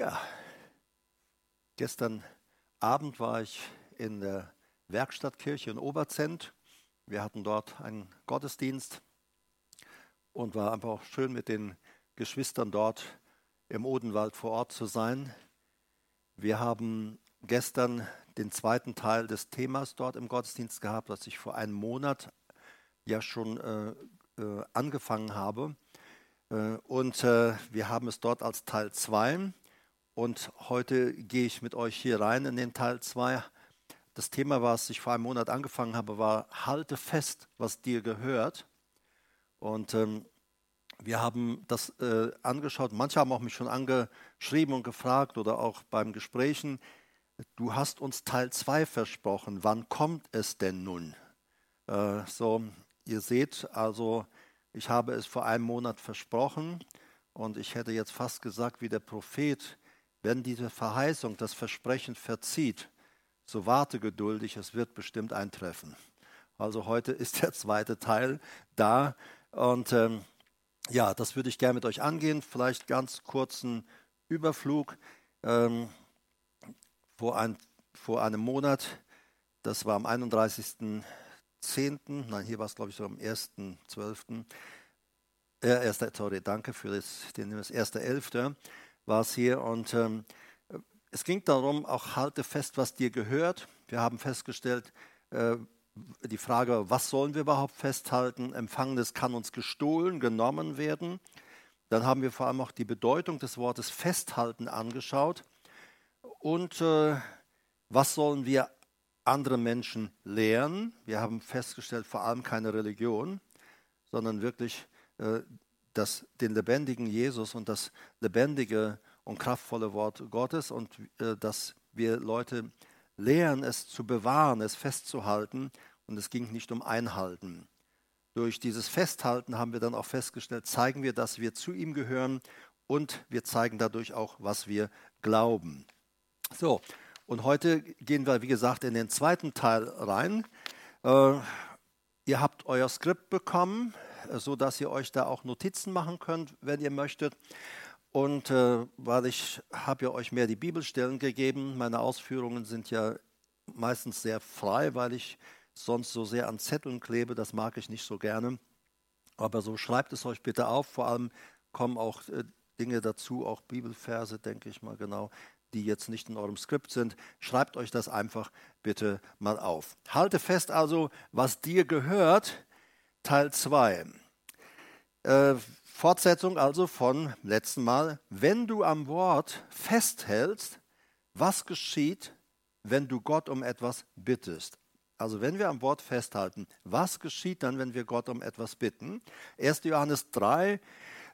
Ja, gestern Abend war ich in der Werkstattkirche in Oberzent. Wir hatten dort einen Gottesdienst und war einfach auch schön mit den Geschwistern dort im Odenwald vor Ort zu sein. Wir haben gestern den zweiten Teil des Themas dort im Gottesdienst gehabt, das ich vor einem Monat ja schon äh, äh, angefangen habe. Äh, und äh, wir haben es dort als Teil 2 und heute gehe ich mit euch hier rein in den Teil 2. Das Thema, was ich vor einem Monat angefangen habe, war Halte fest, was dir gehört. Und ähm, wir haben das äh, angeschaut. Manche haben auch mich schon angeschrieben und gefragt oder auch beim Gesprächen, du hast uns Teil 2 versprochen. Wann kommt es denn nun? Äh, so, ihr seht also, ich habe es vor einem Monat versprochen und ich hätte jetzt fast gesagt, wie der Prophet, wenn diese Verheißung, das Versprechen verzieht, so warte geduldig, es wird bestimmt eintreffen. Also heute ist der zweite Teil da und ähm, ja, das würde ich gerne mit euch angehen. Vielleicht ganz kurzen Überflug. Ähm, vor, ein, vor einem Monat, das war am 31.10., nein, hier war es glaube ich so am 1.12., äh, erster, sorry, danke für das, den, das erste Elfte war es hier. Und ähm, es ging darum, auch halte fest, was dir gehört. Wir haben festgestellt, äh, die Frage, was sollen wir überhaupt festhalten? Empfangenes kann uns gestohlen, genommen werden. Dann haben wir vor allem auch die Bedeutung des Wortes festhalten angeschaut. Und äh, was sollen wir andere Menschen lehren? Wir haben festgestellt, vor allem keine Religion, sondern wirklich äh, das, den lebendigen Jesus und das lebendige und kraftvolle Wort Gottes und äh, dass wir Leute lehren, es zu bewahren, es festzuhalten und es ging nicht um Einhalten. Durch dieses Festhalten haben wir dann auch festgestellt, zeigen wir, dass wir zu ihm gehören und wir zeigen dadurch auch, was wir glauben. So, und heute gehen wir, wie gesagt, in den zweiten Teil rein. Äh, ihr habt euer Skript bekommen so dass ihr euch da auch Notizen machen könnt, wenn ihr möchtet. Und äh, weil ich habe ja euch mehr die Bibelstellen gegeben, meine Ausführungen sind ja meistens sehr frei, weil ich sonst so sehr an Zetteln klebe, das mag ich nicht so gerne. Aber so schreibt es euch bitte auf, vor allem kommen auch äh, Dinge dazu, auch Bibelverse, denke ich mal genau, die jetzt nicht in eurem Skript sind. Schreibt euch das einfach bitte mal auf. Halte fest also, was dir gehört, Teil 2. Äh, Fortsetzung also von letzten Mal. Wenn du am Wort festhältst, was geschieht, wenn du Gott um etwas bittest? Also wenn wir am Wort festhalten, was geschieht dann, wenn wir Gott um etwas bitten? 1. Johannes 3,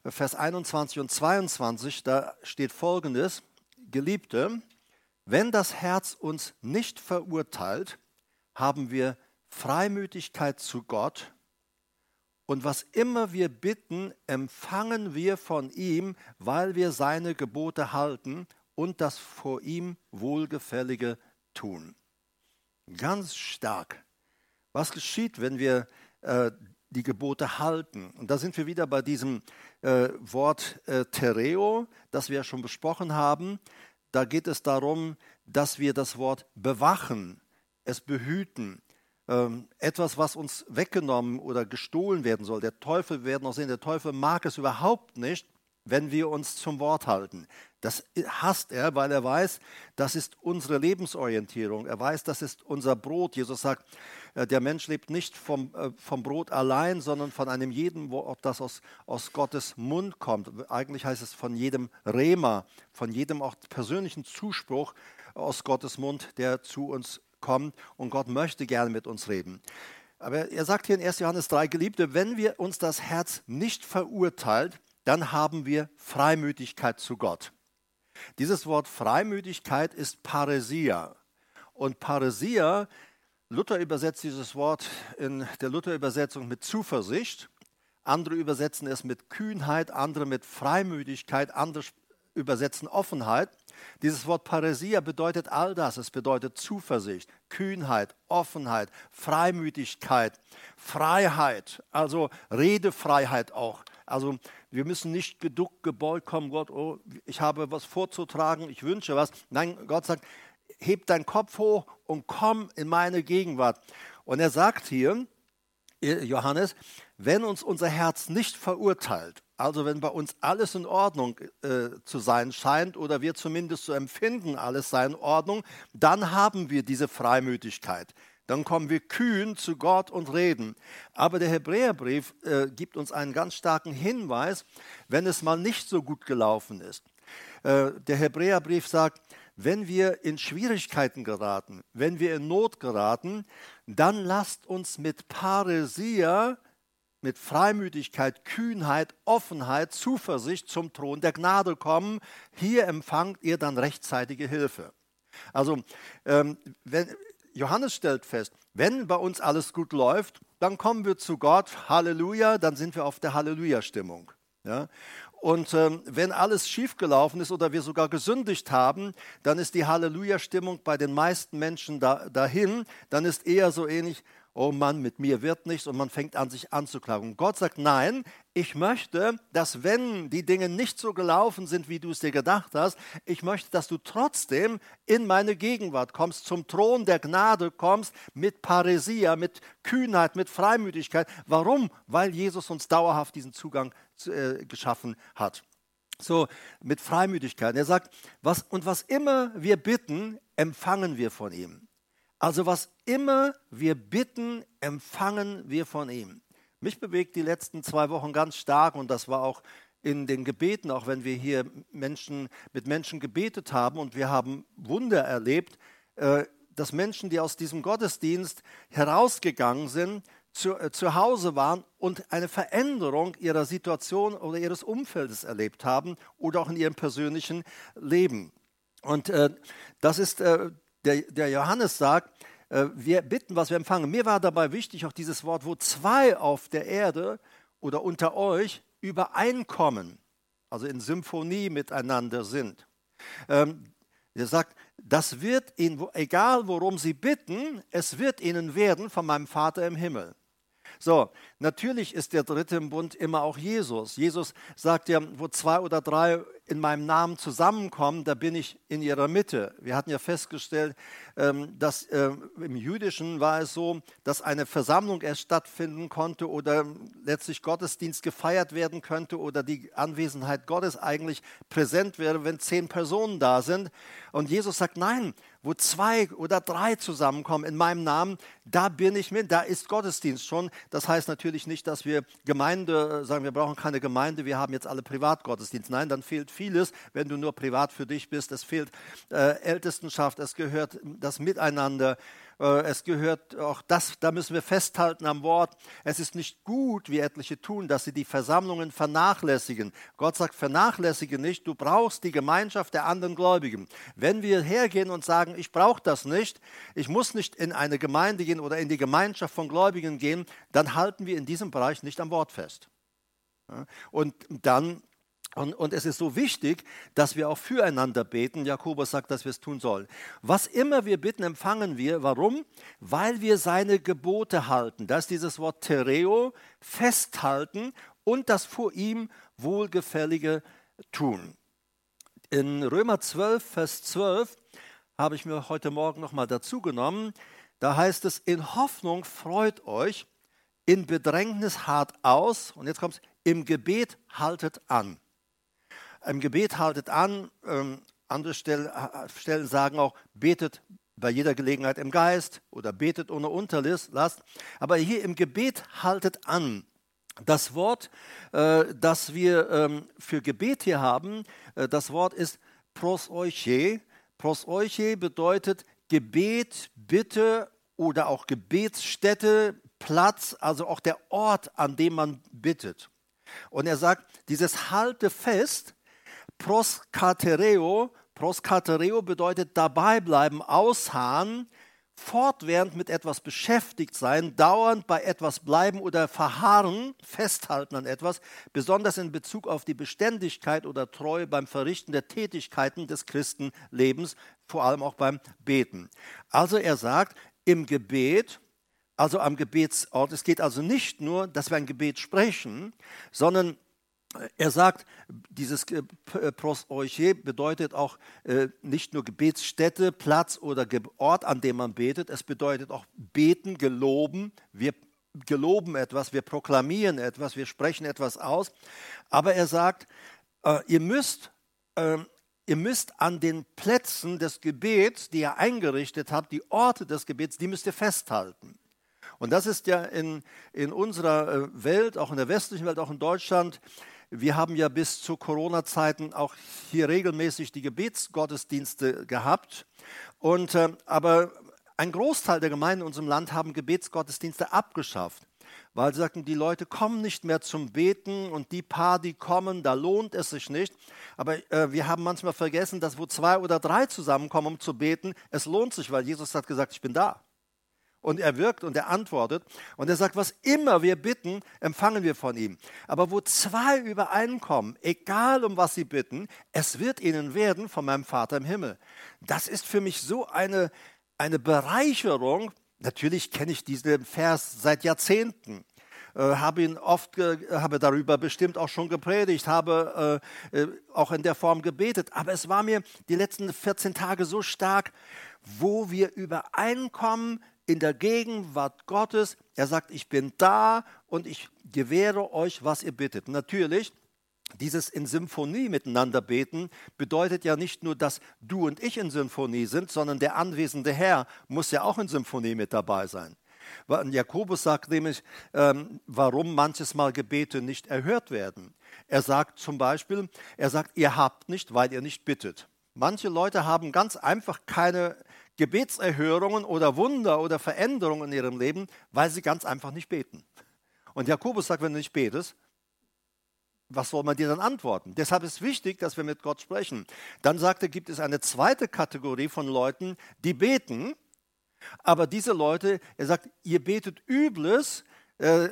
Vers 21 und 22, da steht folgendes, Geliebte, wenn das Herz uns nicht verurteilt, haben wir Freimütigkeit zu Gott und was immer wir bitten, empfangen wir von ihm, weil wir seine Gebote halten und das vor ihm Wohlgefällige tun. Ganz stark. Was geschieht, wenn wir äh, die Gebote halten? Und da sind wir wieder bei diesem äh, Wort äh, Tereo, das wir ja schon besprochen haben. Da geht es darum, dass wir das Wort bewachen, es behüten, ähm, etwas, was uns weggenommen oder gestohlen werden soll. Der Teufel, wir werden auch sehen, der Teufel mag es überhaupt nicht, wenn wir uns zum Wort halten. Das hasst er, weil er weiß, das ist unsere Lebensorientierung. Er weiß, das ist unser Brot. Jesus sagt, äh, der Mensch lebt nicht vom, äh, vom Brot allein, sondern von einem jeden Wort, das aus, aus Gottes Mund kommt. Eigentlich heißt es von jedem Rema, von jedem auch persönlichen Zuspruch aus Gottes Mund, der zu uns kommt und Gott möchte gerne mit uns reden. Aber er sagt hier in 1. Johannes 3, Geliebte, wenn wir uns das Herz nicht verurteilt, dann haben wir Freimütigkeit zu Gott. Dieses Wort Freimütigkeit ist Paresia. Und Paresia, Luther übersetzt dieses Wort in der Luther-Übersetzung mit Zuversicht. Andere übersetzen es mit Kühnheit, andere mit Freimütigkeit, andere übersetzen Offenheit. Dieses Wort Paresia bedeutet all das. Es bedeutet Zuversicht, Kühnheit, Offenheit, Freimütigkeit, Freiheit, also Redefreiheit auch Also wir müssen nicht geduckt, gebeugt kommen, Gott, oh, ich habe was vorzutragen, ich wünsche was. Nein, Gott sagt, heb deinen Kopf hoch und komm in meine Gegenwart. Und er sagt hier, Johannes, wenn uns unser Herz nicht verurteilt, also wenn bei uns alles in Ordnung äh, zu sein scheint oder wir zumindest so empfinden, alles sei in Ordnung, dann haben wir diese Freimütigkeit. Dann kommen wir kühn zu Gott und reden. Aber der Hebräerbrief äh, gibt uns einen ganz starken Hinweis, wenn es mal nicht so gut gelaufen ist. Äh, der Hebräerbrief sagt, wenn wir in Schwierigkeiten geraten, wenn wir in Not geraten, dann lasst uns mit Paresia, mit Freimütigkeit, Kühnheit, Offenheit, Zuversicht zum Thron der Gnade kommen. Hier empfangt ihr dann rechtzeitige Hilfe. Also ähm, wenn, Johannes stellt fest, wenn bei uns alles gut läuft, dann kommen wir zu Gott, Halleluja, dann sind wir auf der Halleluja-Stimmung. Ja? Und ähm, wenn alles schiefgelaufen ist oder wir sogar gesündigt haben, dann ist die Halleluja-Stimmung bei den meisten Menschen da, dahin. Dann ist eher so ähnlich, oh Mann, mit mir wird nichts und man fängt an, sich anzuklagen. Und Gott sagt, nein, ich möchte, dass wenn die Dinge nicht so gelaufen sind, wie du es dir gedacht hast, ich möchte, dass du trotzdem in meine Gegenwart kommst, zum Thron der Gnade kommst, mit Paresia, mit Kühnheit, mit Freimütigkeit. Warum? Weil Jesus uns dauerhaft diesen Zugang äh, geschaffen hat. So, mit Freimütigkeit. Er sagt, was, und was immer wir bitten, empfangen wir von ihm. Also was immer wir bitten, empfangen wir von ihm. Mich bewegt die letzten zwei Wochen ganz stark und das war auch in den Gebeten, auch wenn wir hier Menschen, mit Menschen gebetet haben und wir haben Wunder erlebt, äh, dass Menschen, die aus diesem Gottesdienst herausgegangen sind, zu, äh, zu Hause waren und eine Veränderung ihrer Situation oder ihres Umfeldes erlebt haben oder auch in ihrem persönlichen Leben. Und äh, das ist äh, der, der Johannes sagt, äh, wir bitten, was wir empfangen. Mir war dabei wichtig auch dieses Wort, wo zwei auf der Erde oder unter euch übereinkommen, also in Symphonie miteinander sind. Ähm, er sagt, das wird ihnen, egal worum sie bitten, es wird ihnen werden von meinem Vater im Himmel. So, natürlich ist der dritte im Bund immer auch Jesus. Jesus sagt ja, wo zwei oder drei in meinem Namen zusammenkommen, da bin ich in ihrer Mitte. Wir hatten ja festgestellt, ähm, dass ähm, im Jüdischen war es so, dass eine Versammlung erst stattfinden konnte oder letztlich Gottesdienst gefeiert werden könnte oder die Anwesenheit Gottes eigentlich präsent wäre, wenn zehn Personen da sind. Und Jesus sagt, nein, wo zwei oder drei zusammenkommen in meinem Namen, da bin ich mit, da ist Gottesdienst schon. Das heißt natürlich nicht, dass wir Gemeinde sagen, wir brauchen keine Gemeinde, wir haben jetzt alle Privatgottesdienst. Nein, dann fehlt vieles, wenn du nur privat für dich bist. Es fehlt äh, Ältestenschaft, es gehört das Miteinander, äh, es gehört auch das, da müssen wir festhalten am Wort. Es ist nicht gut, wie etliche tun, dass sie die Versammlungen vernachlässigen. Gott sagt, vernachlässige nicht, du brauchst die Gemeinschaft der anderen Gläubigen. Wenn wir hergehen und sagen, ich brauche das nicht, ich muss nicht in eine Gemeinde gehen oder in die Gemeinschaft von Gläubigen gehen, dann halten wir in diesem Bereich nicht am Wort fest. Und dann und, und, es ist so wichtig, dass wir auch füreinander beten. Jakobus sagt, dass wir es tun sollen. Was immer wir bitten, empfangen wir. Warum? Weil wir seine Gebote halten. Das ist dieses Wort Tereo, festhalten und das vor ihm Wohlgefällige tun. In Römer 12, Vers 12 habe ich mir heute Morgen nochmal dazu genommen. Da heißt es, in Hoffnung freut euch, in Bedrängnis hart aus. Und jetzt kommt es, im Gebet haltet an. Im Gebet haltet an, ähm, andere Stellen, Stellen sagen auch, betet bei jeder Gelegenheit im Geist oder betet ohne Unterlast. Aber hier im Gebet haltet an. Das Wort, äh, das wir ähm, für Gebet hier haben, äh, das Wort ist prosoiche. Prosoiche bedeutet Gebet, Bitte oder auch Gebetsstätte, Platz, also auch der Ort, an dem man bittet. Und er sagt, dieses Halte fest Proskatereo. Proskatereo bedeutet dabei bleiben, ausharren, fortwährend mit etwas beschäftigt sein, dauernd bei etwas bleiben oder verharren, festhalten an etwas, besonders in Bezug auf die Beständigkeit oder Treue beim Verrichten der Tätigkeiten des Christenlebens, vor allem auch beim Beten. Also er sagt, im Gebet, also am Gebetsort, es geht also nicht nur, dass wir ein Gebet sprechen, sondern er sagt, dieses äh, Prosoiche bedeutet auch äh, nicht nur Gebetsstätte, Platz oder Ort, an dem man betet, es bedeutet auch beten, geloben. Wir geloben etwas, wir proklamieren etwas, wir sprechen etwas aus. Aber er sagt, äh, ihr müsst ähm, ihr müsst an den Plätzen des Gebets, die ihr eingerichtet habt, die Orte des Gebets, die müsst ihr festhalten. Und das ist ja in, in unserer Welt, auch in der westlichen Welt, auch in Deutschland, wir haben ja bis zu Corona-Zeiten auch hier regelmäßig die Gebetsgottesdienste gehabt. Und, äh, aber ein Großteil der Gemeinden in unserem Land haben Gebetsgottesdienste abgeschafft, weil sie sagten, die Leute kommen nicht mehr zum Beten und die paar, die kommen, da lohnt es sich nicht. Aber äh, wir haben manchmal vergessen, dass wo zwei oder drei zusammenkommen, um zu beten, es lohnt sich, weil Jesus hat gesagt, ich bin da und er wirkt und er antwortet. Und er sagt, was immer wir bitten, empfangen wir von ihm. Aber wo zwei übereinkommen, egal um was sie bitten, es wird ihnen werden von meinem Vater im Himmel. Das ist für mich so eine, eine Bereicherung. Natürlich kenne ich diesen Vers seit Jahrzehnten äh, habe ihn oft, habe darüber bestimmt auch schon gepredigt, habe äh, äh, auch in der Form gebetet. Aber es war mir die letzten 14 Tage so stark, wo wir übereinkommen in der Gegenwart Gottes. Er sagt, ich bin da und ich gewähre euch, was ihr bittet. Natürlich, dieses in Symphonie miteinander beten bedeutet ja nicht nur, dass du und ich in Symphonie sind, sondern der anwesende Herr muss ja auch in Symphonie mit dabei sein. Jakobus sagt nämlich, ähm, warum manches Mal Gebete nicht erhört werden. Er sagt zum Beispiel, er sagt, ihr habt nicht, weil ihr nicht bittet. Manche Leute haben ganz einfach keine Gebetserhörungen oder Wunder oder Veränderungen in ihrem Leben, weil sie ganz einfach nicht beten. Und Jakobus sagt, wenn du nicht betest, was soll man dir dann antworten? Deshalb ist wichtig, dass wir mit Gott sprechen. Dann sagt er, gibt es eine zweite Kategorie von Leuten, die beten, aber diese Leute, er sagt, ihr betet Übles, äh,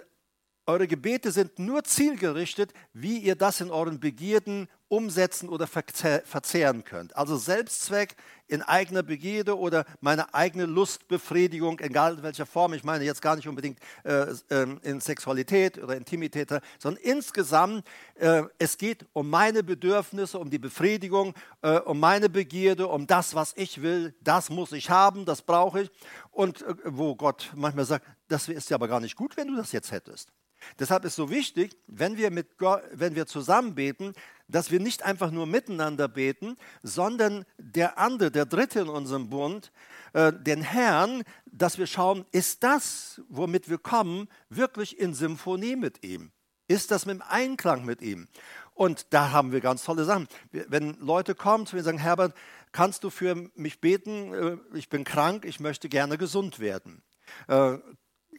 eure Gebete sind nur zielgerichtet, wie ihr das in euren Begierden umsetzen oder verzehren könnt. Also Selbstzweck in eigener Begierde oder meine eigene Lustbefriedigung, egal in welcher Form. Ich meine jetzt gar nicht unbedingt äh, ähm, in Sexualität oder Intimität, sondern insgesamt, äh, es geht um meine Bedürfnisse, um die Befriedigung, äh, um meine Begierde, um das, was ich will. Das muss ich haben, das brauche ich. Und äh, wo Gott manchmal sagt, das ist ja aber gar nicht gut, wenn du das jetzt hättest. Deshalb ist so wichtig, wenn wir, mit Gott, wenn wir zusammen beten, dass wir nicht einfach nur miteinander beten, sondern der andere, der Dritte in unserem Bund, äh, den Herrn, dass wir schauen, ist das, womit wir kommen, wirklich in Symphonie mit ihm? Ist das dem Einklang mit ihm? Und da haben wir ganz tolle Sachen. Wenn Leute kommen zu mir und sagen, Herbert, kannst du für mich beten? Äh, ich bin krank, ich möchte gerne gesund werden.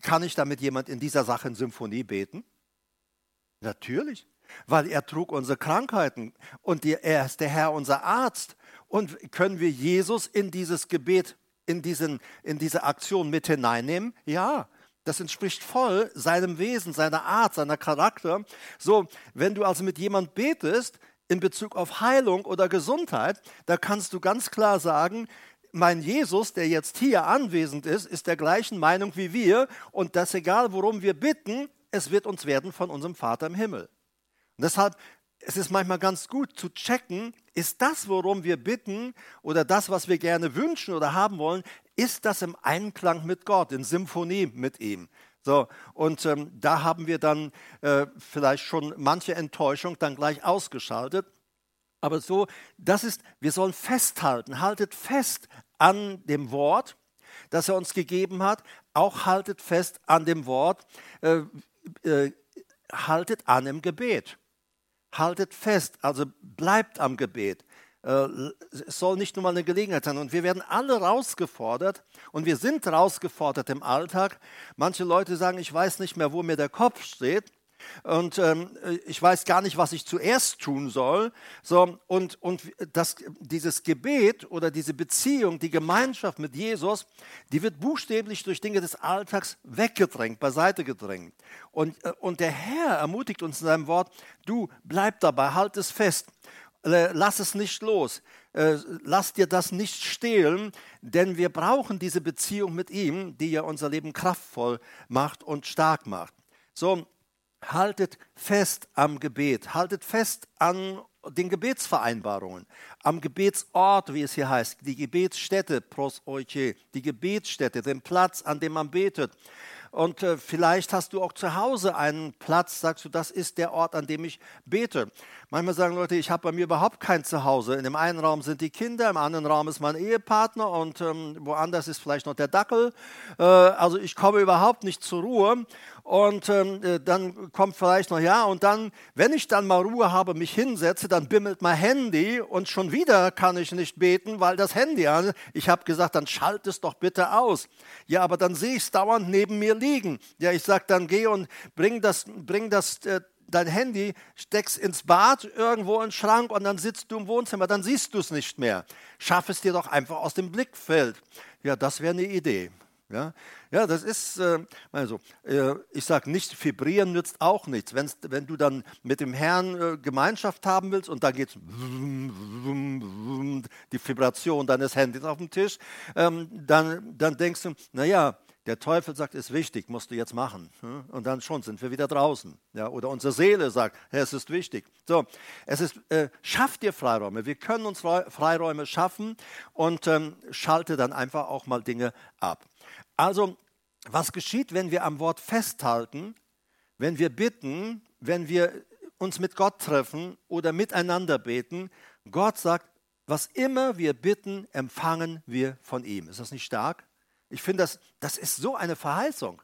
Kann ich damit jemand in dieser Sache in Symphonie beten? Natürlich, weil er trug unsere Krankheiten und er ist der Herr, unser Arzt. Und können wir Jesus in dieses Gebet, in, diesen, in diese Aktion mit hineinnehmen? Ja, das entspricht voll seinem Wesen, seiner Art, seiner Charakter. So, wenn du also mit jemand betest in Bezug auf Heilung oder Gesundheit, da kannst du ganz klar sagen, mein Jesus, der jetzt hier anwesend ist, ist der gleichen Meinung wie wir und das egal, worum wir bitten, es wird uns werden von unserem Vater im Himmel. Und deshalb es ist manchmal ganz gut zu checken, ist das, worum wir bitten oder das, was wir gerne wünschen oder haben wollen, ist das im Einklang mit Gott, in Symphonie mit ihm. So, und ähm, da haben wir dann äh, vielleicht schon manche Enttäuschung dann gleich ausgeschaltet. Aber so, das ist, wir sollen festhalten, haltet fest an dem Wort, das er uns gegeben hat, auch haltet fest an dem Wort, äh, äh, haltet an im Gebet. Haltet fest, also bleibt am Gebet. Äh, es soll nicht nur mal eine Gelegenheit sein. Und wir werden alle rausgefordert und wir sind rausgefordert im Alltag. Manche Leute sagen, ich weiß nicht mehr, wo mir der Kopf steht und ähm, ich weiß gar nicht, was ich zuerst tun soll. So, und und das, dieses Gebet oder diese Beziehung, die Gemeinschaft mit Jesus, die wird buchstäblich durch Dinge des Alltags weggedrängt, beiseite gedrängt. Und, äh, und der Herr ermutigt uns in seinem Wort, du bleib dabei, halt es fest. Äh, lass es nicht los. Äh, lass dir das nicht stehlen, denn wir brauchen diese Beziehung mit ihm, die ja unser Leben kraftvoll macht und stark macht. So, haltet fest am Gebet, haltet fest an den Gebetsvereinbarungen, am Gebetsort, wie es hier heißt, die Gebetsstätte, pros oiche, die Gebetsstätte, den Platz, an dem man betet. Und äh, vielleicht hast du auch zu Hause einen Platz, sagst du, das ist der Ort, an dem ich bete. Manchmal sagen Leute, ich habe bei mir überhaupt kein Zuhause. In dem einen Raum sind die Kinder, im anderen Raum ist mein Ehepartner und ähm, woanders ist vielleicht noch der Dackel. Äh, also ich komme überhaupt nicht zur Ruhe. Und ähm, äh, dann kommt vielleicht noch, ja, und dann, wenn ich dann mal Ruhe habe, mich hinsetze, dann bimmelt mein Handy und schon wieder kann ich nicht beten, weil das Handy an. Ich habe gesagt, dann schalt es doch bitte aus. Ja, aber dann sehe ich es dauernd neben mir liegen. Ja, ich sage, dann geh und bring das, bring das äh, dein Handy, steckst ins Bad, irgendwo in den Schrank und dann sitzt du im Wohnzimmer, dann siehst du es nicht mehr. Schaff es dir doch einfach aus dem Blickfeld. Ja, das wäre eine Idee. Ja, ja das ist, äh, also, äh, ich sage nicht, vibrieren nützt auch nichts. Wenn's, wenn du dann mit dem Herrn äh, Gemeinschaft haben willst und da geht die Vibration deines Handys auf dem Tisch, ähm, dann, dann denkst du, naja, der Teufel sagt, ist wichtig, musst du jetzt machen. Und dann schon sind wir wieder draußen. Ja, oder unsere Seele sagt, es ist wichtig. So, es ist, äh, schaff dir Freiräume. Wir können uns Freiräume schaffen und ähm, schalte dann einfach auch mal Dinge ab. Also, was geschieht, wenn wir am Wort festhalten, wenn wir bitten, wenn wir uns mit Gott treffen oder miteinander beten? Gott sagt, was immer wir bitten, empfangen wir von ihm. Ist das nicht stark? Ich finde, das, das ist so eine Verheißung.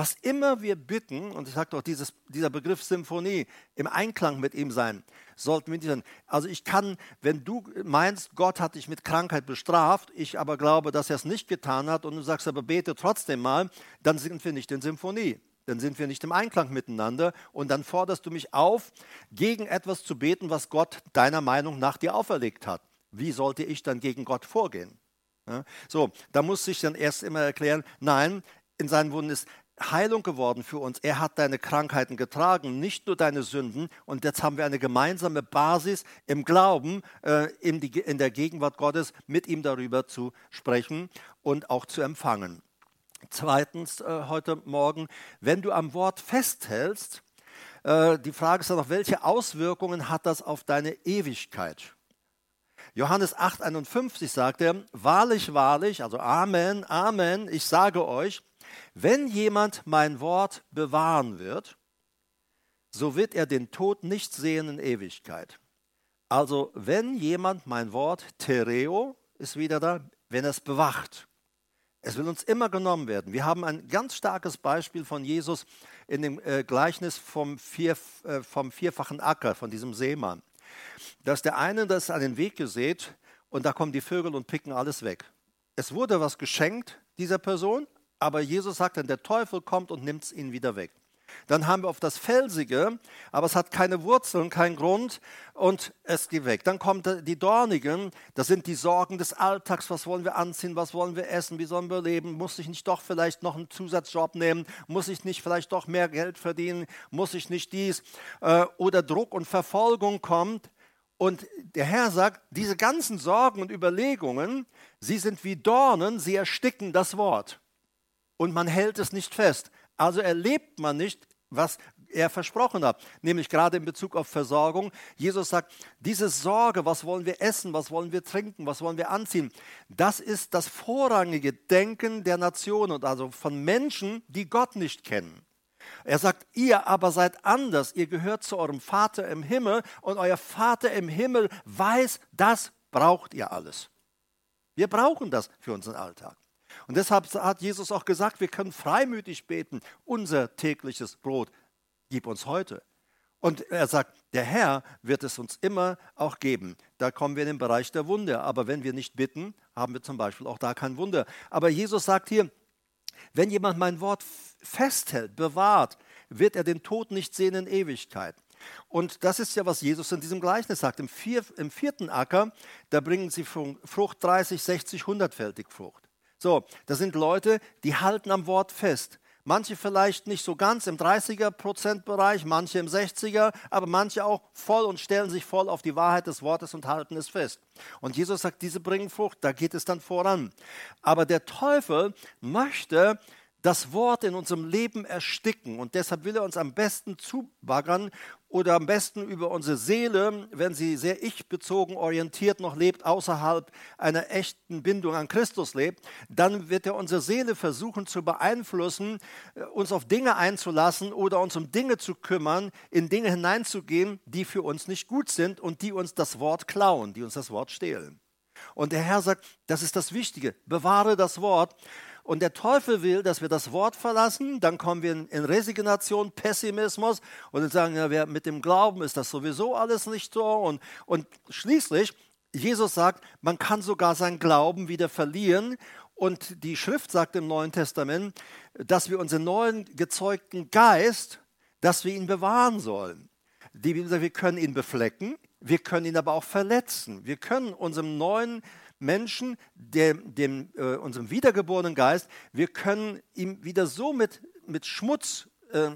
Was immer wir bitten, und ich sage doch, dieses, dieser Begriff Symphonie, im Einklang mit ihm sein, sollten wir nicht sein. Also ich kann, wenn du meinst, Gott hat dich mit Krankheit bestraft, ich aber glaube, dass er es nicht getan hat und du sagst aber bete trotzdem mal, dann sind wir nicht in Symphonie. Dann sind wir nicht im Einklang miteinander und dann forderst du mich auf, gegen etwas zu beten, was Gott deiner Meinung nach dir auferlegt hat. Wie sollte ich dann gegen Gott vorgehen? Ja, so, da muss ich dann erst immer erklären, nein, in seinen Wunden ist Heilung geworden für uns. Er hat deine Krankheiten getragen, nicht nur deine Sünden. Und jetzt haben wir eine gemeinsame Basis im Glauben, äh, in, die, in der Gegenwart Gottes, mit ihm darüber zu sprechen und auch zu empfangen. Zweitens äh, heute Morgen, wenn du am Wort festhältst, äh, die Frage ist dann noch, welche Auswirkungen hat das auf deine Ewigkeit? Johannes 8, 51 sagt er, wahrlich, wahrlich, also Amen, Amen, ich sage euch, wenn jemand mein Wort bewahren wird, so wird er den Tod nicht sehen in Ewigkeit. Also wenn jemand mein Wort, Tereo ist wieder da, wenn er es bewacht. Es will uns immer genommen werden. Wir haben ein ganz starkes Beispiel von Jesus in dem äh, Gleichnis vom, vier, äh, vom vierfachen Acker, von diesem Seemann dass der eine das an den Weg gesät und da kommen die Vögel und picken alles weg. Es wurde was geschenkt dieser Person, aber Jesus sagt dann, der Teufel kommt und nimmt es ihnen wieder weg. Dann haben wir auf das Felsige, aber es hat keine Wurzeln, keinen Grund und es geht weg. Dann kommt die Dornigen, das sind die Sorgen des Alltags. Was wollen wir anziehen? Was wollen wir essen? Wie sollen wir leben? Muss ich nicht doch vielleicht noch einen Zusatzjob nehmen? Muss ich nicht vielleicht doch mehr Geld verdienen? Muss ich nicht dies? Äh, oder Druck und Verfolgung kommt. Und der Herr sagt, diese ganzen Sorgen und Überlegungen, sie sind wie Dornen, sie ersticken das Wort. Und man hält es nicht fest. Also erlebt man nicht, was er versprochen hat, nämlich gerade in Bezug auf Versorgung. Jesus sagt, diese Sorge, was wollen wir essen, was wollen wir trinken, was wollen wir anziehen, das ist das vorrangige Denken der Nationen, also von Menschen, die Gott nicht kennen. Er sagt, ihr aber seid anders, ihr gehört zu eurem Vater im Himmel und euer Vater im Himmel weiß, das braucht ihr alles. Wir brauchen das für unseren Alltag. Und deshalb hat Jesus auch gesagt, wir können freimütig beten, unser tägliches Brot gib uns heute. Und er sagt, der Herr wird es uns immer auch geben. Da kommen wir in den Bereich der Wunder. Aber wenn wir nicht bitten, haben wir zum Beispiel auch da kein Wunder. Aber Jesus sagt hier, wenn jemand mein Wort festhält, bewahrt, wird er den Tod nicht sehen in Ewigkeit. Und das ist ja, was Jesus in diesem Gleichnis sagt. Im, vier, im vierten Acker, da bringen sie Frucht 30, 60, 100-fältig Frucht. So, das sind Leute, die halten am Wort fest. Manche vielleicht nicht so ganz im 30er-Prozent-Bereich, manche im 60er, aber manche auch voll und stellen sich voll auf die Wahrheit des Wortes und halten es fest. Und Jesus sagt, diese bringen Frucht, da geht es dann voran. Aber der Teufel möchte das Wort in unserem Leben ersticken. Und deshalb will er uns am besten zubaggern oder am besten über unsere Seele, wenn sie sehr ich-bezogen orientiert noch lebt, außerhalb einer echten Bindung an Christus lebt, dann wird er unsere Seele versuchen zu beeinflussen, äh, uns auf Dinge einzulassen oder uns um Dinge zu kümmern, in Dinge hineinzugehen, die für uns nicht gut sind und die uns das Wort klauen, die uns das Wort stehlen. Und der Herr sagt, das ist das Wichtige, bewahre das Wort. Und der Teufel will, dass wir das Wort verlassen, dann kommen wir in, Resignation, Pessimismus und dann sagen, ja, mit dem Glauben ist das sowieso alles nicht so. Und, und schließlich, Jesus sagt, man kann sogar sein Glauben wieder verlieren. Und die Schrift sagt im Neuen Testament, dass wir unseren neuen gezeugten Geist, dass wir ihn bewahren sollen. Die Bibel sagt, wir können ihn beflecken, wir können ihn aber auch verletzen. Wir können unserem neuen Menschen, dem, dem äh, unserem wiedergeborenen Geist, wir können ihm wieder so mit, mit Schmutz äh,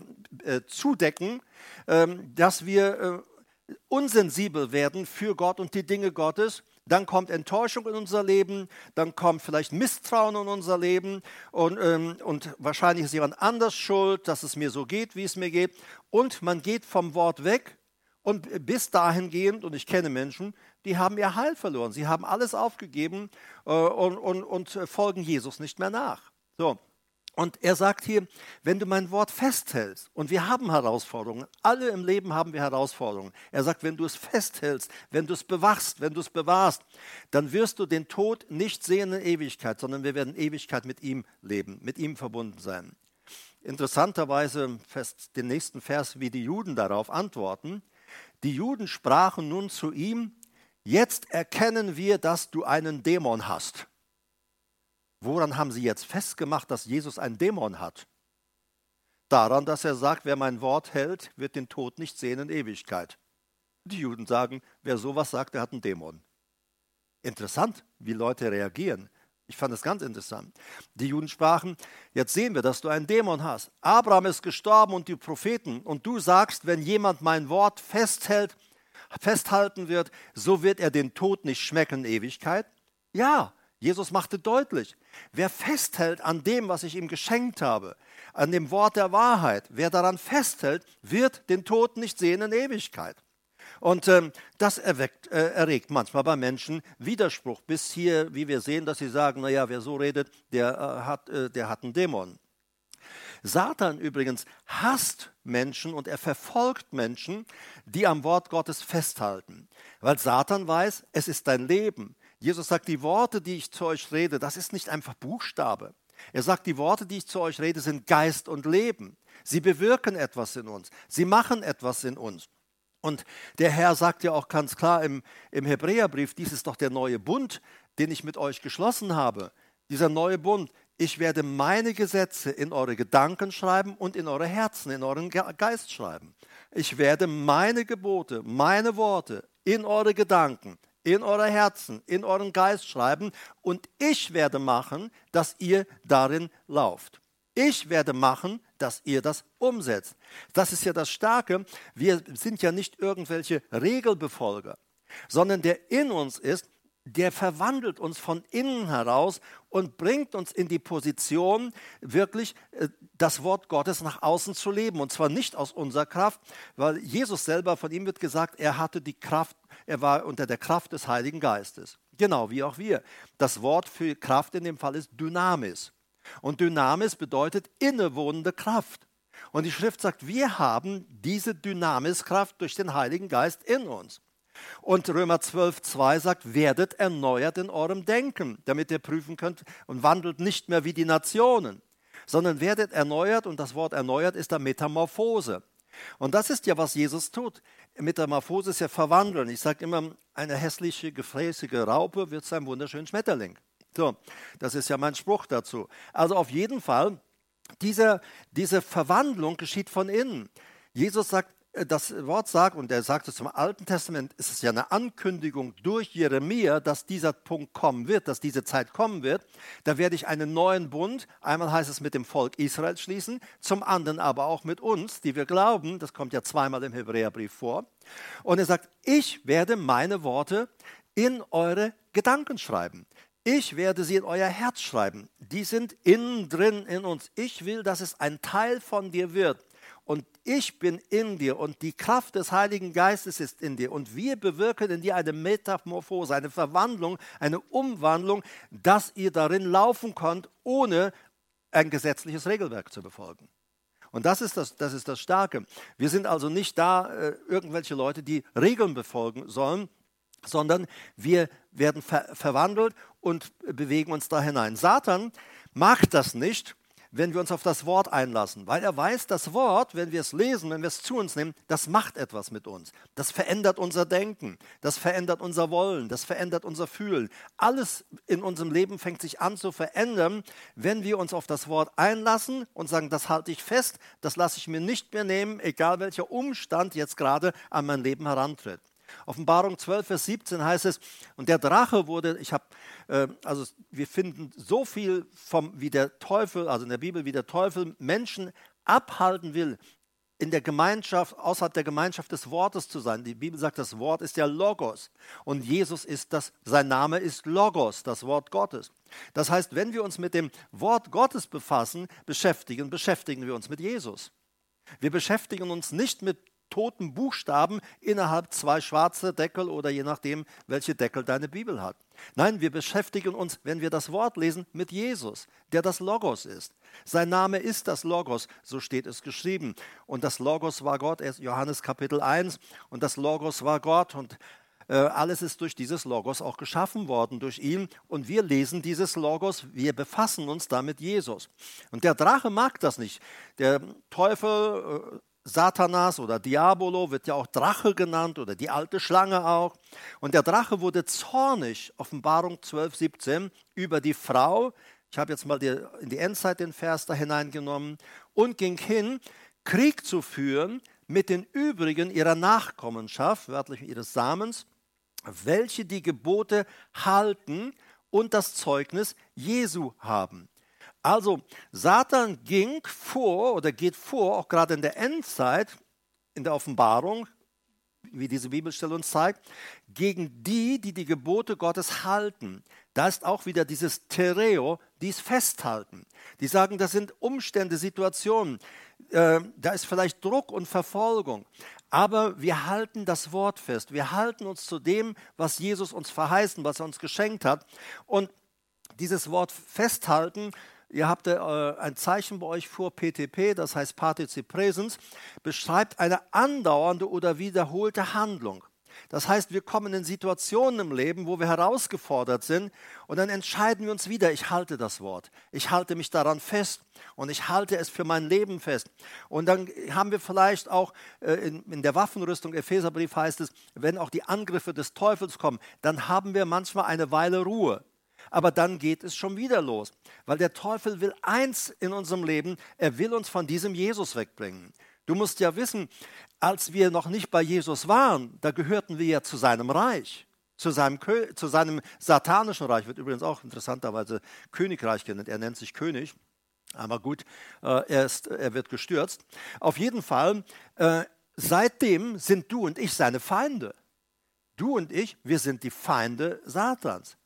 äh, zudecken, ähm, dass wir äh, unsensibel werden für Gott und die Dinge Gottes. Dann kommt Enttäuschung in unser Leben, dann kommt vielleicht Misstrauen in unser Leben und, ähm, und wahrscheinlich ist jemand anders schuld, dass es mir so geht, wie es mir geht. Und man geht vom Wort weg und bis dahin gehend, und ich kenne Menschen, die haben ihr Heil verloren. Sie haben alles aufgegeben äh, und, und, und folgen Jesus nicht mehr nach. So. Und er sagt hier, wenn du mein Wort festhältst, und wir haben Herausforderungen, alle im Leben haben wir Herausforderungen. Er sagt, wenn du es festhältst, wenn du es bewachst, wenn du es bewahrst, dann wirst du den Tod nicht sehen in Ewigkeit, sondern wir werden Ewigkeit mit ihm leben, mit ihm verbunden sein. Interessanterweise fest den nächsten Vers, wie die Juden darauf antworten. Die Juden sprachen nun zu ihm, jetzt erkennen wir, dass du einen Dämon hast. Woran haben sie jetzt festgemacht, dass Jesus einen Dämon hat? Daran, dass er sagt, wer mein Wort hält, wird den Tod nicht sehen in Ewigkeit. Die Juden sagen, wer sowas sagt, der hat einen Dämon. Interessant, wie Leute reagieren. Ich fand es ganz interessant. Die Juden sprachen, jetzt sehen wir, dass du einen Dämon hast. Abraham ist gestorben und die Propheten. Und du sagst, wenn jemand mein Wort festhält, festhalten wird, so wird er den Tod nicht schmecken Ewigkeit. Ja, Jesus machte deutlich, wer festhält an dem, was ich ihm geschenkt habe, an dem Wort der Wahrheit, wer daran festhält, wird den Tod nicht sehen in Ewigkeit. Und ähm, das erweckt, äh, erregt manchmal bei Menschen Widerspruch, bis hier, wie wir sehen, dass sie sagen, naja, wer so redet, der, äh, hat, äh, der hat einen Dämon. Satan übrigens hasst Menschen und er verfolgt Menschen, die am Wort Gottes festhalten, weil Satan weiß, es ist dein Leben. Jesus sagt, die Worte, die ich zu euch rede, das ist nicht einfach Buchstabe. Er sagt, die Worte, die ich zu euch rede, sind Geist und Leben. Sie bewirken etwas in uns. Sie machen etwas in uns. Und der Herr sagt ja auch ganz klar im, im Hebräerbrief, dies ist doch der neue Bund, den ich mit euch geschlossen habe. Dieser neue Bund, ich werde meine Gesetze in eure Gedanken schreiben und in eure Herzen, in euren Geist schreiben. Ich werde meine Gebote, meine Worte in eure Gedanken, in eure Herzen, in euren Geist schreiben und ich werde machen, dass ihr darin lauft. Ich werde machen, dass ihr das umsetzt. Das ist ja das Starke. Wir sind ja nicht irgendwelche Regelbefolger, sondern der in uns ist, der verwandelt uns von innen heraus und bringt uns in die Position, wirklich äh, das Wort Gottes nach außen zu leben. Und zwar nicht aus unserer Kraft, weil Jesus selber, von ihm wird gesagt, er hatte die Kraft, er war unter der Kraft des Heiligen Geistes. Genau wie auch wir. Das Wort für Kraft in dem Fall ist Dynamis. Und Dynamis bedeutet innewohnende Kraft. Und die Schrift sagt, wir haben diese Dynamiskraft durch den Heiligen Geist in uns. Und Römer 12, 2 sagt, werdet erneuert in eurem Denken, damit ihr prüfen könnt und wandelt nicht mehr wie die Nationen, sondern werdet erneuert und das Wort erneuert ist da Metamorphose. Und das ist ja, was Jesus tut. Metamorphose ist ja verwandeln. Ich sage immer, eine hässliche, gefräßige Raupe wird zu einem wunderschönen Schmetterling. So, das ist ja mein Spruch dazu. Also auf jeden Fall, diese, diese Verwandlung geschieht von innen. Jesus sagt, das Wort sagt, und er sagt es zum Alten Testament, ist es ja eine Ankündigung durch Jeremia, dass dieser Punkt kommen wird, dass diese Zeit kommen wird. Da werde ich einen neuen Bund, einmal heißt es mit dem Volk Israel schließen, zum anderen aber auch mit uns, die wir glauben, das kommt ja zweimal im Hebräerbrief vor. Und er sagt, ich werde meine Worte in eure Gedanken schreiben. Ich werde sie in euer Herz schreiben. Die sind innen drin in uns. Ich will, dass es ein Teil von dir wird. Ich bin in dir und die Kraft des Heiligen Geistes ist in dir. Und wir bewirken in dir eine Metamorphose, eine Verwandlung, eine Umwandlung, dass ihr darin laufen könnt, ohne ein gesetzliches Regelwerk zu befolgen. Und das ist das, das ist das Starke. Wir sind also nicht da, äh, irgendwelche Leute, die Regeln befolgen sollen, sondern wir werden ver verwandelt und bewegen uns da hinein. Satan macht das nicht, wenn wir uns auf das Wort einlassen, weil er weiß, das Wort, wenn wir es lesen, wenn wir es zu uns nehmen, das macht etwas mit uns. Das verändert unser Denken, das verändert unser Wollen, das verändert unser Fühlen. Alles in unserem Leben fängt sich an zu verändern, wenn wir uns auf das Wort einlassen und sagen, das halte ich fest, das lasse ich mir nicht mehr nehmen, egal welcher Umstand jetzt gerade an mein Leben herantritt. Offenbarung 12, Vers 17 heißt es, und der Drache wurde, ich habe, äh, also wir finden so viel vom, wie der Teufel, also in der Bibel, wie der Teufel Menschen abhalten will, in der Gemeinschaft, außerhalb der Gemeinschaft des Wortes zu sein. Die Bibel sagt, das Wort ist ja Logos. Und Jesus ist das, sein Name ist Logos, das Wort Gottes. Das heißt, wenn wir uns mit dem Wort Gottes befassen, beschäftigen, beschäftigen wir uns mit Jesus. Wir beschäftigen uns nicht mit toten Buchstaben innerhalb zwei schwarze Deckel oder je nachdem, welche Deckel deine Bibel hat. Nein, wir beschäftigen uns, wenn wir das Wort lesen, mit Jesus, der das Logos ist. Sein Name ist das Logos, so steht es geschrieben. Und das Logos war Gott, Johannes Kapitel 1, und das Logos war Gott und äh, alles ist durch dieses Logos auch geschaffen worden, durch ihn. Und wir lesen dieses Logos, wir befassen uns damit Jesus. Und der Drache mag das nicht. Der Teufel äh, Satanas oder Diabolo wird ja auch Drache genannt oder die alte Schlange auch. Und der Drache wurde zornig, Offenbarung 12, 17, über die Frau. Ich habe jetzt mal die, in die Endzeit den Vers da hineingenommen und ging hin, Krieg zu führen mit den übrigen ihrer Nachkommenschaft, wörtlich ihres Samens, welche die Gebote halten und das Zeugnis Jesu haben. Also Satan ging vor oder geht vor, auch gerade in der Endzeit, in der Offenbarung, wie diese Bibelstelle uns zeigt, gegen die, die die Gebote Gottes halten. Da ist auch wieder dieses Tereo, die es festhalten. Die sagen, das sind Umstände, Situationen. Äh, da ist vielleicht Druck und Verfolgung. Aber wir halten das Wort fest. Wir halten uns zu dem, was Jesus uns verheißen, was er uns geschenkt hat. Und dieses Wort festhalten Ihr habt äh, ein Zeichen bei euch vor PTP, das heißt Partizip Präsens, beschreibt eine andauernde oder wiederholte Handlung. Das heißt, wir kommen in Situationen im Leben, wo wir herausgefordert sind und dann entscheiden wir uns wieder, ich halte das Wort, ich halte mich daran fest und ich halte es für mein Leben fest. Und dann haben wir vielleicht auch äh, in der Waffenrüstung, Epheserbrief heißt es, wenn auch die Angriffe des Teufels kommen, dann haben wir manchmal eine Weile Ruhe aber dann geht es schon wieder los. Weil der Teufel will eins in unserem Leben, er will uns von diesem Jesus wegbringen. Du musst ja wissen, als wir noch nicht bei Jesus waren, da gehörten wir ja zu seinem Reich, zu seinem, zu seinem satanischen Reich, wird übrigens auch interessanterweise Königreich genannt, er nennt sich König. Aber gut, äh, er, ist, er wird gestürzt. Auf jeden Fall, äh, seitdem sind du und ich seine Feinde. Du und ich, wir sind die Feinde Satans.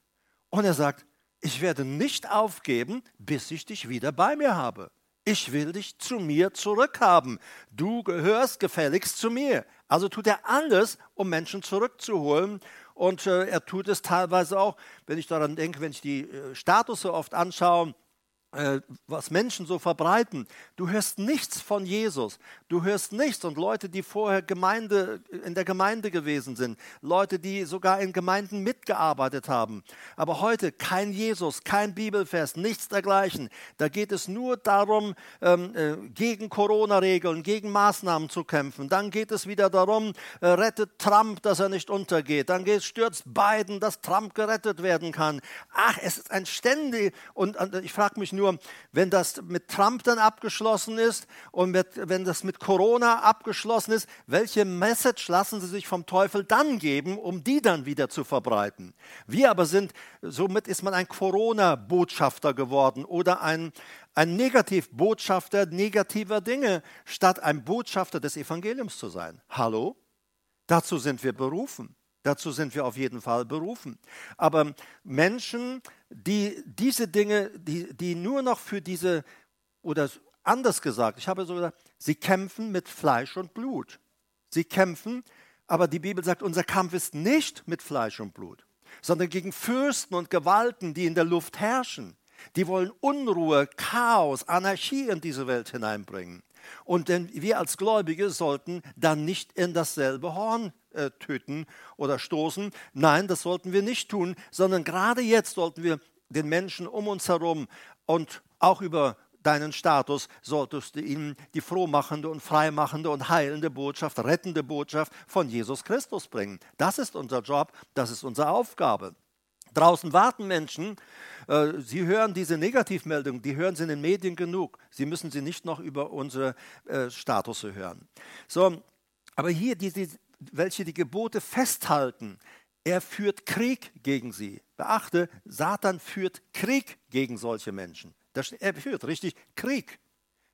Und er sagt, ich werde nicht aufgeben, bis ich dich wieder bei mir habe. Ich will dich zu mir zurückhaben. Du gehörst gefälligst zu mir. Also tut er alles, um Menschen zurückzuholen. Und äh, er tut es teilweise auch, wenn ich daran denke, wenn ich die äh, Status so oft anschaue, was Menschen so verbreiten. Du hörst nichts von Jesus. Du hörst nichts. Und Leute, die vorher Gemeinde, in der Gemeinde gewesen sind, Leute, die sogar in Gemeinden mitgearbeitet haben. Aber heute kein Jesus, kein Bibelfest, nichts dergleichen. Da geht es nur darum, ähm, äh, gegen Corona-Regeln, gegen Maßnahmen zu kämpfen. Dann geht es wieder darum, äh, rettet Trump, dass er nicht untergeht. Dann stürzt Biden, dass Trump gerettet werden kann. Ach, es ist ein ständig. Und ich frage mich nur, wenn das mit Trump dann abgeschlossen ist und mit, wenn das mit Corona abgeschlossen ist, welche Message lassen sie sich vom Teufel dann geben, um die dann wieder zu verbreiten? Wir aber sind, somit ist man ein Corona-Botschafter geworden oder ein, ein Negativbotschafter negativer Dinge, statt ein Botschafter des Evangeliums zu sein. Hallo? Dazu sind wir berufen. Dazu sind wir auf jeden Fall berufen. Aber Menschen, die diese Dinge, die, die nur noch für diese, oder anders gesagt, ich habe so gesagt, sie kämpfen mit Fleisch und Blut. Sie kämpfen, aber die Bibel sagt, unser Kampf ist nicht mit Fleisch und Blut, sondern gegen Fürsten und Gewalten, die in der Luft herrschen. Die wollen Unruhe, Chaos, Anarchie in diese Welt hineinbringen. Und denn wir als Gläubige sollten dann nicht in dasselbe Horn äh, töten oder stoßen. Nein, das sollten wir nicht tun, sondern gerade jetzt sollten wir den Menschen um uns herum und auch über deinen Status solltest du ihnen die frohmachende und freimachende und heilende Botschaft, rettende Botschaft von Jesus Christus bringen. Das ist unser Job, das ist unsere Aufgabe. Draußen warten Menschen, äh, sie hören diese Negativmeldungen, die hören sie in den Medien genug. Sie müssen sie nicht noch über unsere äh, Status hören. So, aber hier, die, die, welche die Gebote festhalten, er führt Krieg gegen sie. Beachte, Satan führt Krieg gegen solche Menschen. Er führt richtig Krieg.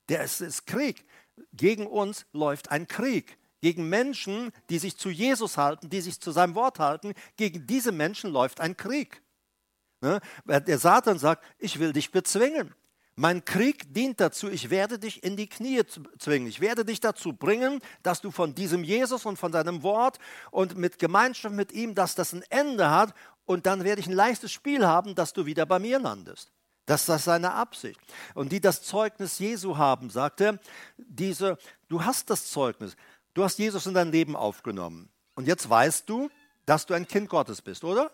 Der ist, ist Krieg. Gegen uns läuft ein Krieg gegen Menschen, die sich zu Jesus halten, die sich zu seinem Wort halten, gegen diese Menschen läuft ein Krieg. Ne? Der Satan sagt, ich will dich bezwingen. Mein Krieg dient dazu, ich werde dich in die Knie zwingen. Ich werde dich dazu bringen, dass du von diesem Jesus und von seinem Wort und mit Gemeinschaft mit ihm, dass das ein Ende hat und dann werde ich ein leichtes Spiel haben, dass du wieder bei mir landest. Das ist seine Absicht. Und die das Zeugnis Jesu haben, sagt er, diese, du hast das Zeugnis. Du hast Jesus in dein Leben aufgenommen. Und jetzt weißt du, dass du ein Kind Gottes bist, oder?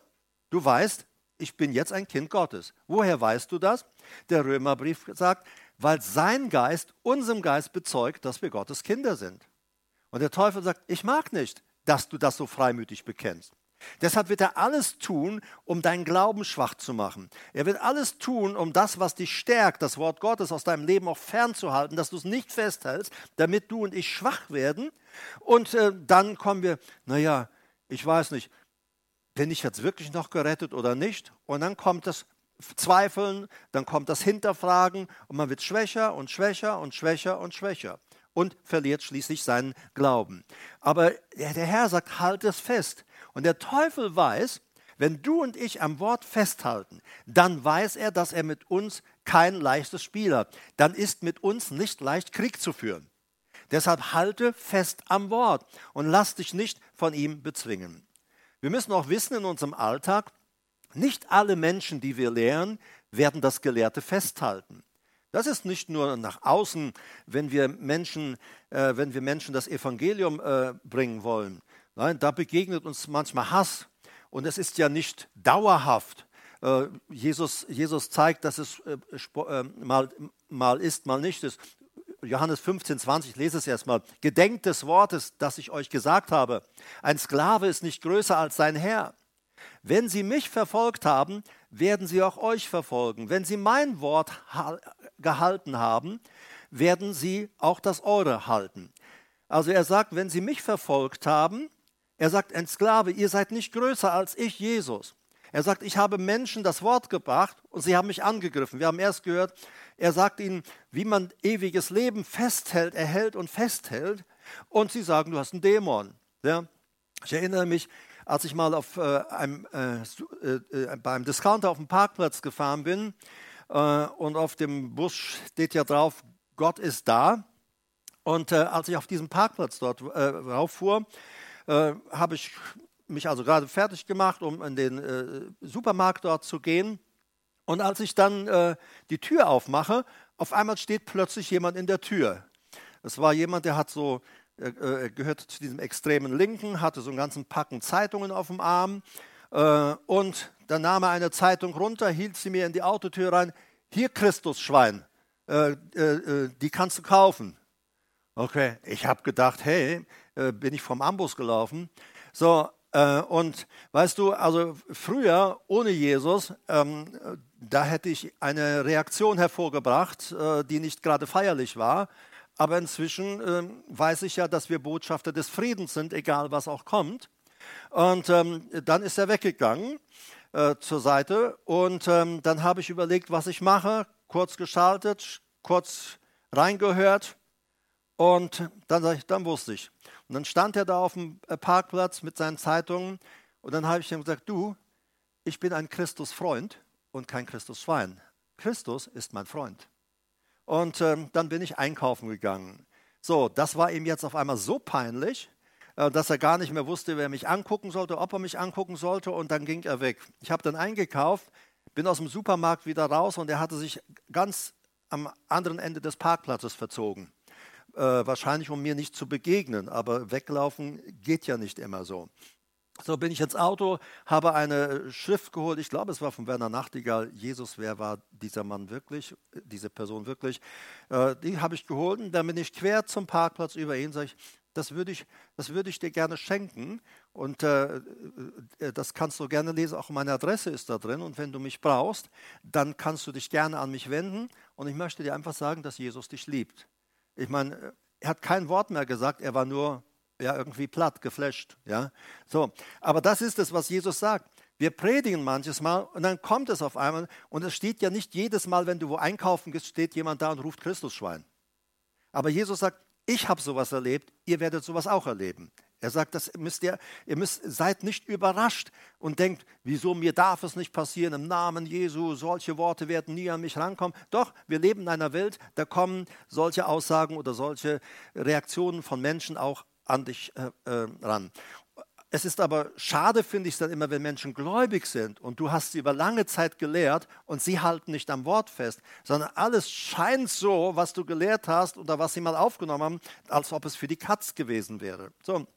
Du weißt, ich bin jetzt ein Kind Gottes. Woher weißt du das? Der Römerbrief sagt, weil sein Geist unserem Geist bezeugt, dass wir Gottes Kinder sind. Und der Teufel sagt, ich mag nicht, dass du das so freimütig bekennst. Deshalb wird er alles tun, um deinen Glauben schwach zu machen. Er wird alles tun, um das, was dich stärkt, das Wort Gottes aus deinem Leben auch fernzuhalten, dass du es nicht festhältst, damit du und ich schwach werden. Und äh, dann kommen wir, naja, ich weiß nicht, bin ich jetzt wirklich noch gerettet oder nicht? Und dann kommt das Zweifeln, dann kommt das Hinterfragen und man wird schwächer und schwächer und schwächer und schwächer und verliert schließlich seinen Glauben. Aber der Herr sagt, halt es fest. Und der Teufel weiß, wenn du und ich am Wort festhalten, dann weiß er, dass er mit uns kein leichtes Spiel hat. Dann ist mit uns nicht leicht Krieg zu führen. Deshalb halte fest am Wort und lass dich nicht von ihm bezwingen. Wir müssen auch wissen in unserem Alltag, nicht alle Menschen, die wir lehren, werden das Gelehrte festhalten. Das ist nicht nur nach außen, wenn wir Menschen, äh, wenn wir Menschen das Evangelium äh, bringen wollen. Nein, da begegnet uns manchmal Hass und es ist ja nicht dauerhaft. Äh, Jesus, Jesus zeigt, dass es äh, äh, mal, mal ist, mal nicht ist. Johannes 15, 20, lese es erstmal. Gedenkt des Wortes, das ich euch gesagt habe. Ein Sklave ist nicht größer als sein Herr. Wenn sie mich verfolgt haben, werden sie auch euch verfolgen. Wenn sie mein Wort gehalten haben, werden sie auch das eure halten. Also er sagt, wenn sie mich verfolgt haben, er sagt, ein Sklave, ihr seid nicht größer als ich, Jesus. Er sagt, ich habe Menschen das Wort gebracht und sie haben mich angegriffen. Wir haben erst gehört, er sagt ihnen, wie man ewiges Leben festhält, erhält und festhält. Und sie sagen, du hast einen Dämon. Ja? Ich erinnere mich, als ich mal auf, äh, einem, äh, äh, beim Discounter auf dem Parkplatz gefahren bin äh, und auf dem Bus steht ja drauf, Gott ist da. Und äh, als ich auf diesem Parkplatz dort äh, rauffuhr, äh, habe ich mich also gerade fertig gemacht, um in den äh, Supermarkt dort zu gehen. Und als ich dann äh, die Tür aufmache, auf einmal steht plötzlich jemand in der Tür. Es war jemand, der hat so, äh, äh gehörte zu diesem extremen Linken, hatte so einen ganzen Packen Zeitungen auf dem Arm. Und dann nahm er eine Zeitung runter, hielt sie mir in die Autotür rein. Hier, Christusschwein, die kannst du kaufen. Okay, ich habe gedacht, hey, äh, bin ich vom Ambus gelaufen. So, äh, und weißt du, also früher ohne Jesus, ähm, da hätte ich eine Reaktion hervorgebracht, äh, die nicht gerade feierlich war. Aber inzwischen äh, weiß ich ja, dass wir Botschafter des Friedens sind, egal was auch kommt. Und ähm, dann ist er weggegangen äh, zur Seite. Und ähm, dann habe ich überlegt, was ich mache. Kurz geschaltet, kurz reingehört. Und dann, dann wusste ich. Und dann stand er da auf dem äh, Parkplatz mit seinen Zeitungen Und dann habe ich ihm gesagt, du, ich bin ein Christusfreund und kein Christusschwein. Christus ist mein Freund. Und ähm, dann bin ich einkaufen gegangen. So, das war ihm jetzt auf einmal so peinlich, äh, dass er gar nicht mehr wusste, wer mich angucken sollte, ob er mich angucken sollte. Und dann ging er weg. Ich habe dann eingekauft, bin aus dem Supermarkt wieder raus und er hatte sich ganz am anderen Ende des Parkplatzes verzogen. Äh, wahrscheinlich, um mir nicht zu begegnen, aber weglaufen geht ja nicht immer so. So bin ich ins Auto, habe eine Schrift geholt, ich glaube, es war von Werner Nachtigall, Jesus, wer war dieser Mann wirklich, diese Person wirklich, äh, die habe ich geholt und dann bin ich quer zum Parkplatz über ihn, sage ich, das würde ich, das ich dir gerne schenken und äh, äh, das kannst du gerne lesen, auch meine Adresse ist da drin und wenn du mich brauchst, dann kannst du dich gerne an mich wenden und ich möchte dir einfach sagen, dass Jesus dich liebt. Ich meine, er hat kein Wort mehr gesagt, er war nur ja, irgendwie platt, geflasht. Ja? So, aber das ist es, was Jesus sagt. Wir predigen manches Mal und dann kommt es auf einmal und es steht ja nicht jedes Mal, wenn du wo einkaufen gehst, steht jemand da und ruft Christusschwein. Aber Jesus sagt, ich habe sowas erlebt, ihr werdet sowas auch erleben. Er sagt, das müsst ihr, ihr müsst, seid nicht überrascht und denkt, wieso mir darf es nicht passieren im Namen Jesu, solche Worte werden nie an mich rankommen. Doch, wir leben in einer Welt, da kommen solche Aussagen oder solche Reaktionen von Menschen auch an dich äh, äh, ran. Es ist aber schade, finde ich es dann immer, wenn Menschen gläubig sind und du hast sie über lange Zeit gelehrt und sie halten nicht am Wort fest, sondern alles scheint so, was du gelehrt hast oder was sie mal aufgenommen haben, als ob es für die Katz gewesen wäre. So.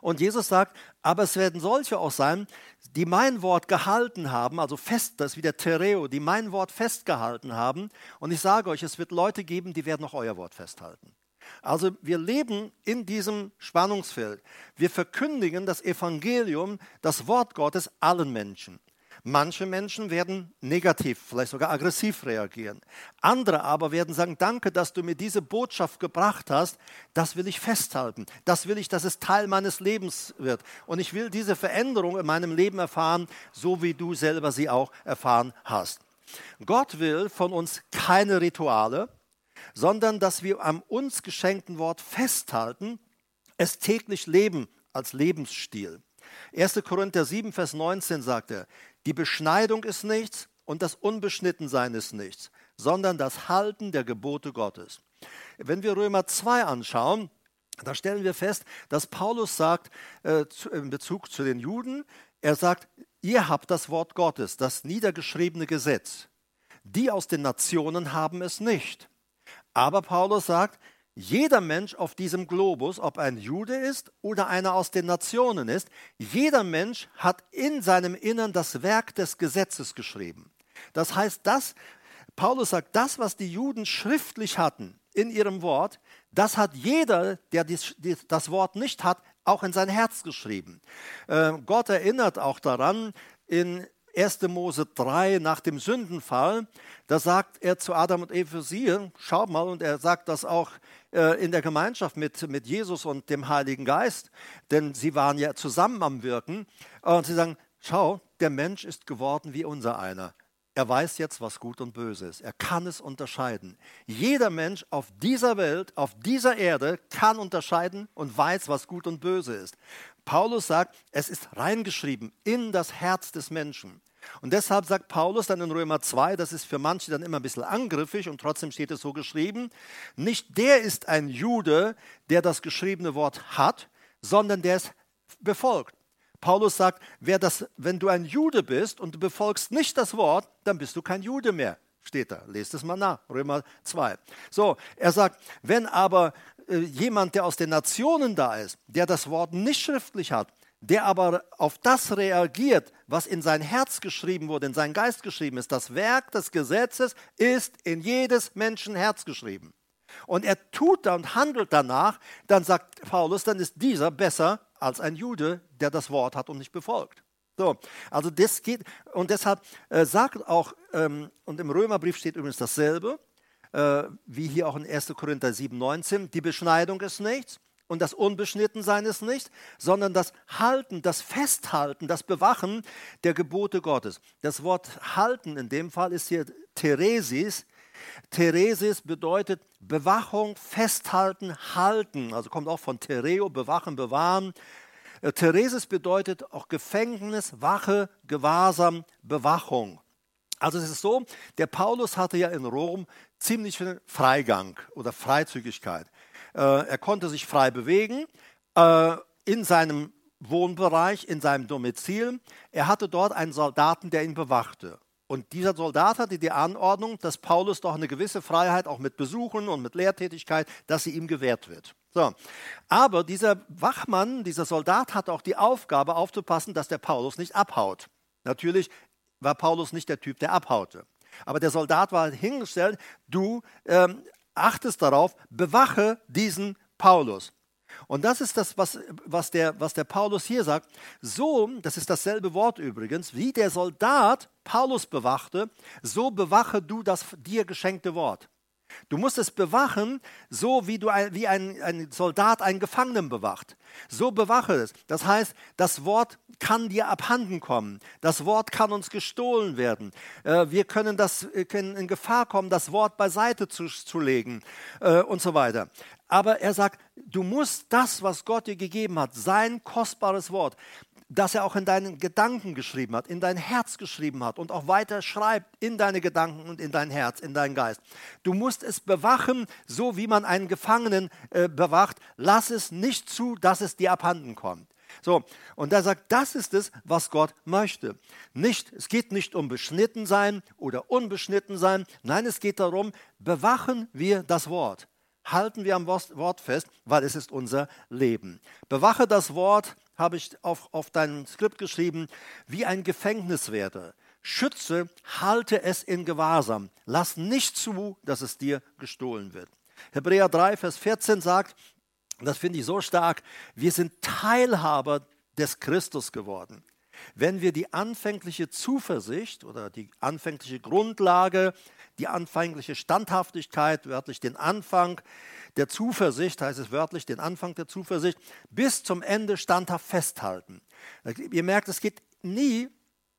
Und Jesus sagt, aber es werden solche auch sein, die mein Wort gehalten haben, also fest, das ist wie der Tereo, die mein Wort festgehalten haben. Und ich sage euch, es wird Leute geben, die werden auch euer Wort festhalten. Also wir leben in diesem Spannungsfeld. Wir verkündigen das Evangelium, das Wort Gottes allen Menschen. Manche Menschen werden negativ, vielleicht sogar aggressiv reagieren. Andere aber werden sagen, danke, dass du mir diese Botschaft gebracht hast. Das will ich festhalten. Das will ich, dass es Teil meines Lebens wird. Und ich will diese Veränderung in meinem Leben erfahren, so wie du selber sie auch erfahren hast. Gott will von uns keine Rituale sondern dass wir am uns geschenkten Wort festhalten, es täglich leben als Lebensstil. 1. Korinther 7, Vers 19 sagt er, die Beschneidung ist nichts und das Unbeschnittensein ist nichts, sondern das Halten der Gebote Gottes. Wenn wir Römer 2 anschauen, da stellen wir fest, dass Paulus sagt äh, zu, in Bezug zu den Juden, er sagt, ihr habt das Wort Gottes, das niedergeschriebene Gesetz. Die aus den Nationen haben es nicht. Aber Paulus sagt, jeder Mensch auf diesem Globus, ob ein Jude ist oder einer aus den Nationen ist, jeder Mensch hat in seinem Innern das Werk des Gesetzes geschrieben. Das heißt, das, Paulus sagt, das, was die Juden schriftlich hatten in ihrem Wort, das hat jeder, der das Wort nicht hat, auch in sein Herz geschrieben. Äh, Gott erinnert auch daran in 1. Mose 3 nach dem Sündenfall, da sagt er zu Adam und Eva, siehe, schau mal, und er sagt das auch äh, in der Gemeinschaft mit, mit Jesus und dem Heiligen Geist, denn sie waren ja zusammen am Wirken. Und sie sagen, schau, der Mensch ist geworden wie unser einer. Er weiß jetzt, was gut und böse ist. Er kann es unterscheiden. Jeder Mensch auf dieser Welt, auf dieser Erde kann unterscheiden und weiß, was gut und böse ist. Paulus sagt, es ist reingeschrieben in das Herz des Menschen. Und deshalb sagt Paulus dann in Römer 2, das ist für manche dann immer ein bisschen angriffig und trotzdem steht es so geschrieben, nicht der ist ein Jude, der das geschriebene Wort hat, sondern der es befolgt. Paulus sagt, das, wenn du ein Jude bist und du befolgst nicht das Wort, dann bist du kein Jude mehr. Steht da. Lest es mal nach. Römer 2. So, er sagt, wenn aber äh, jemand, der aus den Nationen da ist, der das Wort nicht schriftlich hat, der aber auf das reagiert, was in sein Herz geschrieben wurde, in sein Geist geschrieben ist, das Werk des Gesetzes ist in jedes Menschen Herz geschrieben. Und er tut da und handelt danach, dann sagt Paulus, dann ist dieser besser als ein Jude, der das Wort hat und nicht befolgt. So, also das geht, und deshalb äh, sagt auch, ähm, und im Römerbrief steht übrigens dasselbe, äh, wie hier auch in 1. Korinther 7, 19, die Beschneidung ist nichts und das Unbeschnittensein ist nicht, sondern das Halten, das Festhalten, das Bewachen der Gebote Gottes. Das Wort halten in dem Fall ist hier Theresis, Theresis bedeutet Bewachung, Festhalten, Halten. Also kommt auch von Tereo, bewachen, bewahren. Äh, Thereses bedeutet auch Gefängnis, Wache, Gewahrsam, Bewachung. Also es ist so, der Paulus hatte ja in Rom ziemlich viel Freigang oder Freizügigkeit. Äh, er konnte sich frei bewegen äh, in seinem Wohnbereich, in seinem Domizil. Er hatte dort einen Soldaten, der ihn bewachte. Und dieser Soldat hatte die Anordnung, dass Paulus doch eine gewisse Freiheit auch mit Besuchen und mit Lehrtätigkeit, dass sie ihm gewährt wird. So. Aber dieser Wachmann, dieser Soldat hat auch die Aufgabe aufzupassen, dass der Paulus nicht abhaut. Natürlich war Paulus nicht der Typ, der abhaute. Aber der Soldat war hingestellt, du ähm, achtest darauf, bewache diesen Paulus. Und das ist das, was, was, der, was der Paulus hier sagt. So, das ist dasselbe Wort übrigens, wie der Soldat Paulus bewachte, so bewache du das dir geschenkte Wort. Du musst es bewachen, so wie, du ein, wie ein, ein Soldat einen Gefangenen bewacht. So bewache es. Das heißt, das Wort kann dir abhanden kommen. Das Wort kann uns gestohlen werden. Äh, wir können, das, können in Gefahr kommen, das Wort beiseite zu, zu legen äh, und so weiter. Aber er sagt, du musst das, was Gott dir gegeben hat, sein kostbares Wort, das er auch in deinen Gedanken geschrieben hat, in dein Herz geschrieben hat und auch weiter schreibt in deine Gedanken und in dein Herz, in deinen Geist. Du musst es bewachen, so wie man einen Gefangenen äh, bewacht. Lass es nicht zu, dass es dir abhanden kommt. So, und er sagt, das ist es, was Gott möchte. Nicht, es geht nicht um beschnitten sein oder unbeschnitten sein. Nein, es geht darum, bewachen wir das Wort. Halten wir am Wort fest, weil es ist unser Leben. Bewache das Wort, habe ich auf, auf dein Skript geschrieben, wie ein Gefängniswärter. Schütze, halte es in Gewahrsam. Lass nicht zu, dass es dir gestohlen wird. Hebräer 3, Vers 14 sagt, das finde ich so stark, wir sind Teilhaber des Christus geworden. Wenn wir die anfängliche Zuversicht oder die anfängliche Grundlage, die anfängliche Standhaftigkeit, wörtlich den Anfang, der Zuversicht, heißt es wörtlich, den Anfang der Zuversicht, bis zum Ende standhaft festhalten. Ihr merkt, es geht nie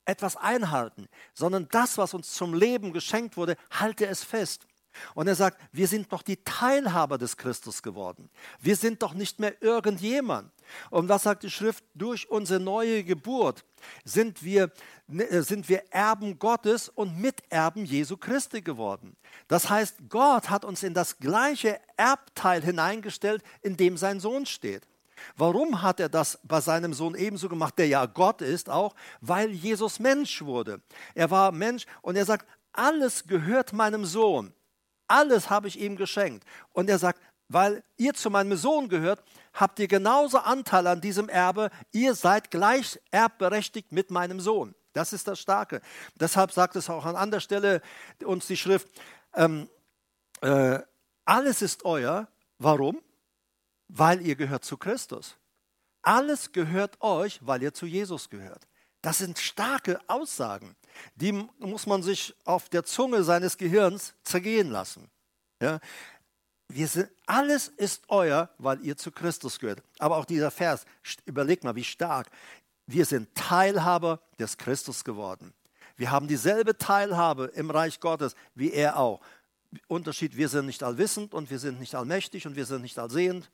etwas einhalten, sondern das, was uns zum Leben geschenkt wurde, halte es fest. Und er sagt, wir sind doch die Teilhaber des Christus geworden. Wir sind doch nicht mehr irgendjemand. Und was sagt die Schrift? Durch unsere neue Geburt sind wir, ne, sind wir Erben Gottes und Miterben Jesu Christi geworden. Das heißt, Gott hat uns in das gleiche Erbteil hineingestellt, in dem sein Sohn steht. Warum hat er das bei seinem Sohn ebenso gemacht, der ja Gott ist auch? Weil Jesus Mensch wurde. Er war Mensch und er sagt, alles gehört meinem Sohn. Alles habe ich ihm geschenkt. Und er sagt, weil ihr zu meinem Sohn gehört, habt ihr genauso Anteil an diesem Erbe. Ihr seid gleich erbberechtigt mit meinem Sohn. Das ist das Starke. Deshalb sagt es auch an anderer Stelle uns die Schrift, ähm, äh, alles ist euer. Warum? Weil ihr gehört zu Christus. Alles gehört euch, weil ihr zu Jesus gehört. Das sind starke Aussagen. Die muss man sich auf der Zunge seines Gehirns zergehen lassen. Ja? Sind, alles ist euer, weil ihr zu Christus gehört. Aber auch dieser Vers, überlegt mal, wie stark. Wir sind Teilhaber des Christus geworden. Wir haben dieselbe Teilhabe im Reich Gottes wie er auch. Unterschied, wir sind nicht allwissend und wir sind nicht allmächtig und wir sind nicht allsehend,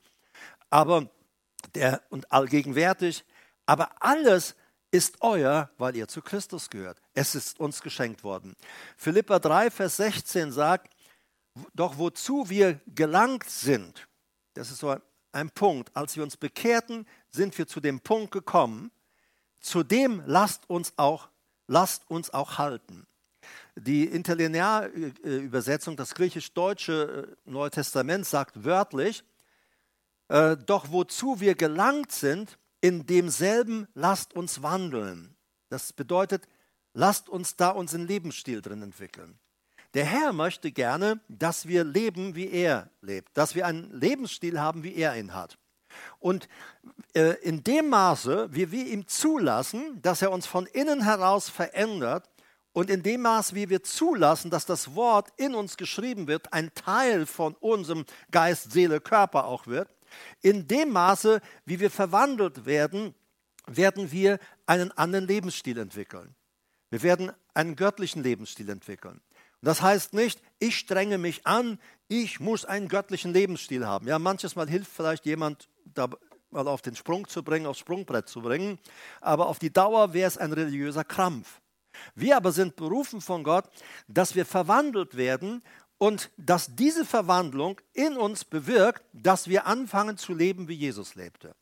aber der und allgegenwärtig. Aber alles ist euer, weil ihr zu Christus gehört. Es ist uns geschenkt worden. Philippa 3, Vers 16 sagt, doch wozu wir gelangt sind, das ist so ein Punkt, als wir uns bekehrten, sind wir zu dem Punkt gekommen, zu dem lasst uns auch, lasst uns auch halten. Die Interlinearübersetzung, das griechisch-deutsche äh, Neue Testament sagt wörtlich, äh, doch wozu wir gelangt sind, in demselben lasst uns wandeln. Das bedeutet, lasst uns da unseren Lebensstil drin entwickeln. Der Herr möchte gerne, dass wir leben, wie er lebt, dass wir einen Lebensstil haben, wie er ihn hat. Und äh, in dem Maße, wie wir ihm zulassen, dass er uns von innen heraus verändert, und in dem Maß, wie wir zulassen, dass das Wort in uns geschrieben wird, ein Teil von unserem Geist, Seele, Körper auch wird, in dem Maße, wie wir verwandelt werden, werden wir einen anderen Lebensstil entwickeln. Wir werden einen göttlichen Lebensstil entwickeln. Und das heißt nicht, ich strenge mich an, ich muss einen göttlichen Lebensstil haben. Ja, manches Mal hilft vielleicht jemand mal auf den Sprung zu bringen, aufs Sprungbrett zu bringen. Aber auf die Dauer wäre es ein religiöser Krampf. Wir aber sind berufen von Gott, dass wir verwandelt werden und dass diese Verwandlung in uns bewirkt, dass wir anfangen zu leben, wie Jesus lebte.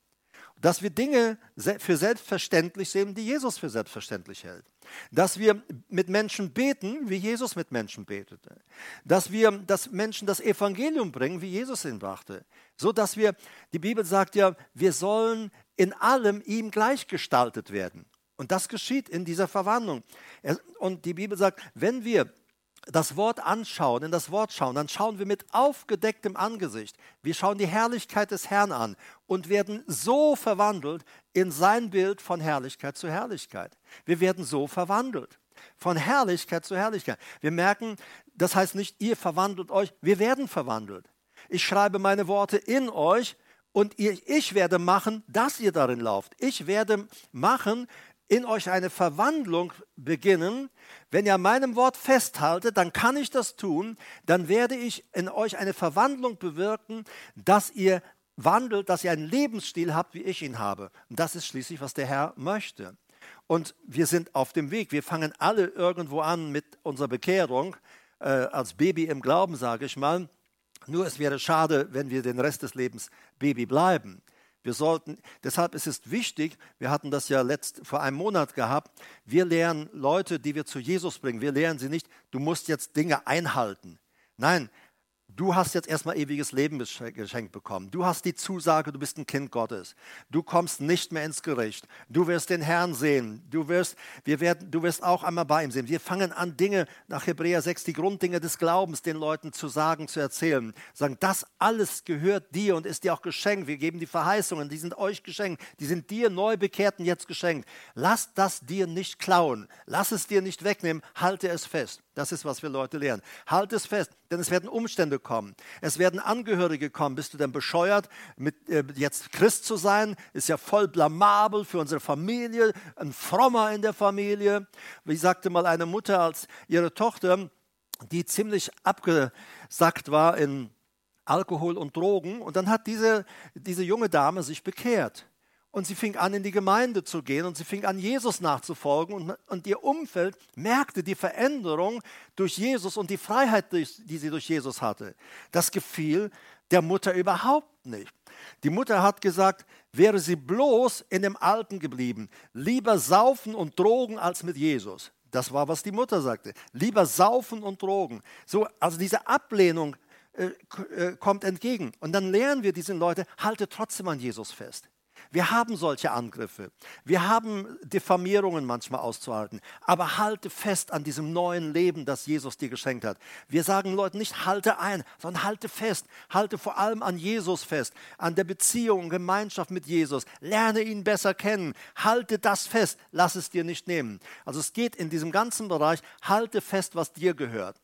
Dass wir Dinge für selbstverständlich sehen, die Jesus für selbstverständlich hält. Dass wir mit Menschen beten, wie Jesus mit Menschen betete. Dass wir dass Menschen das Evangelium bringen, wie Jesus ihn brachte. So dass wir, die Bibel sagt ja, wir sollen in allem ihm gleichgestaltet werden. Und das geschieht in dieser Verwandlung. Und die Bibel sagt, wenn wir das Wort anschauen, in das Wort schauen, dann schauen wir mit aufgedecktem Angesicht. Wir schauen die Herrlichkeit des Herrn an und werden so verwandelt in sein Bild von Herrlichkeit zu Herrlichkeit. Wir werden so verwandelt. Von Herrlichkeit zu Herrlichkeit. Wir merken, das heißt nicht, ihr verwandelt euch, wir werden verwandelt. Ich schreibe meine Worte in euch und ich werde machen, dass ihr darin lauft. Ich werde machen, in euch eine Verwandlung beginnen, wenn ihr an meinem Wort festhaltet, dann kann ich das tun, dann werde ich in euch eine Verwandlung bewirken, dass ihr wandelt, dass ihr einen Lebensstil habt, wie ich ihn habe. Und das ist schließlich, was der Herr möchte. Und wir sind auf dem Weg. Wir fangen alle irgendwo an mit unserer Bekehrung, äh, als Baby im Glauben, sage ich mal. Nur es wäre schade, wenn wir den Rest des Lebens Baby bleiben. Wir sollten, deshalb ist es wichtig, wir hatten das ja letzt, vor einem Monat gehabt, wir lehren Leute, die wir zu Jesus bringen, wir lehren sie nicht, du musst jetzt Dinge einhalten. Nein, Du hast jetzt erstmal ewiges Leben geschenkt bekommen. Du hast die Zusage, du bist ein Kind Gottes. Du kommst nicht mehr ins Gericht. Du wirst den Herrn sehen. Du wirst, wir werden, du wirst auch einmal bei ihm sehen. Wir fangen an, Dinge nach Hebräer 6, die Grunddinge des Glaubens den Leuten zu sagen, zu erzählen. Sagen, das alles gehört dir und ist dir auch geschenkt. Wir geben die Verheißungen, die sind euch geschenkt. Die sind dir Neubekehrten jetzt geschenkt. Lass das dir nicht klauen. Lass es dir nicht wegnehmen. Halte es fest. Das ist, was wir Leute lernen. Halt es fest, denn es werden Umstände kommen. Es werden Angehörige kommen. Bist du denn bescheuert, mit, äh, jetzt Christ zu sein? Ist ja voll blamabel für unsere Familie, ein Frommer in der Familie. Wie sagte mal eine Mutter, als ihre Tochter, die ziemlich abgesackt war in Alkohol und Drogen, und dann hat diese, diese junge Dame sich bekehrt. Und sie fing an, in die Gemeinde zu gehen und sie fing an, Jesus nachzufolgen. Und, und ihr Umfeld merkte die Veränderung durch Jesus und die Freiheit, die sie durch Jesus hatte. Das gefiel der Mutter überhaupt nicht. Die Mutter hat gesagt, wäre sie bloß in dem Alten geblieben, lieber saufen und drogen als mit Jesus. Das war, was die Mutter sagte. Lieber saufen und drogen. So, also diese Ablehnung äh, äh kommt entgegen. Und dann lernen wir diesen Leute, halte trotzdem an Jesus fest. Wir haben solche Angriffe. Wir haben Diffamierungen manchmal auszuhalten. Aber halte fest an diesem neuen Leben, das Jesus dir geschenkt hat. Wir sagen Leuten nicht, halte ein, sondern halte fest. Halte vor allem an Jesus fest, an der Beziehung, Gemeinschaft mit Jesus. Lerne ihn besser kennen. Halte das fest. Lass es dir nicht nehmen. Also es geht in diesem ganzen Bereich, halte fest, was dir gehört.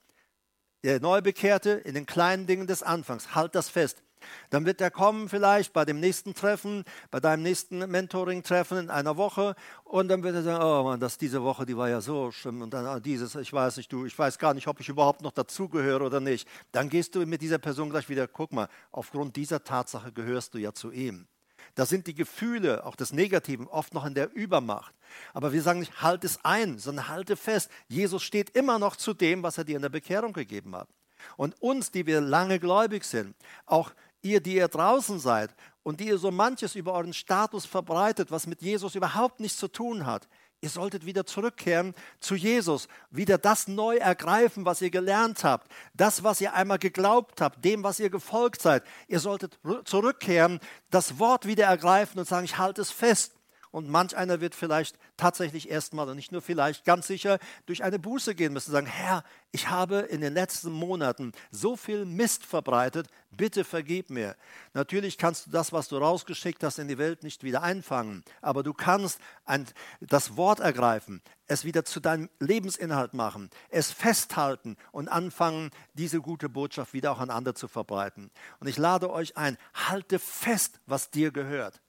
Der Neubekehrte in den kleinen Dingen des Anfangs, halt das fest. Dann wird er kommen vielleicht bei dem nächsten Treffen, bei deinem nächsten Mentoring-Treffen in einer Woche und dann wird er sagen, oh Mann, das diese Woche, die war ja so schlimm und dann ah, dieses, ich weiß nicht, du, ich weiß gar nicht, ob ich überhaupt noch dazugehöre oder nicht. Dann gehst du mit dieser Person gleich wieder, guck mal, aufgrund dieser Tatsache gehörst du ja zu ihm. Da sind die Gefühle, auch des Negativen, oft noch in der Übermacht. Aber wir sagen nicht, halt es ein, sondern halte fest. Jesus steht immer noch zu dem, was er dir in der Bekehrung gegeben hat. Und uns, die wir lange gläubig sind, auch ihr, die ihr draußen seid und die ihr so manches über euren Status verbreitet, was mit Jesus überhaupt nichts zu tun hat, ihr solltet wieder zurückkehren zu Jesus, wieder das neu ergreifen, was ihr gelernt habt, das, was ihr einmal geglaubt habt, dem, was ihr gefolgt seid. Ihr solltet zurückkehren, das Wort wieder ergreifen und sagen, ich halte es fest. Und manch einer wird vielleicht tatsächlich erstmal, und nicht nur vielleicht, ganz sicher durch eine Buße gehen müssen, sagen, Herr, ich habe in den letzten Monaten so viel Mist verbreitet, bitte vergib mir. Natürlich kannst du das, was du rausgeschickt hast in die Welt, nicht wieder einfangen, aber du kannst ein, das Wort ergreifen, es wieder zu deinem Lebensinhalt machen, es festhalten und anfangen, diese gute Botschaft wieder auch an andere zu verbreiten. Und ich lade euch ein, halte fest, was dir gehört.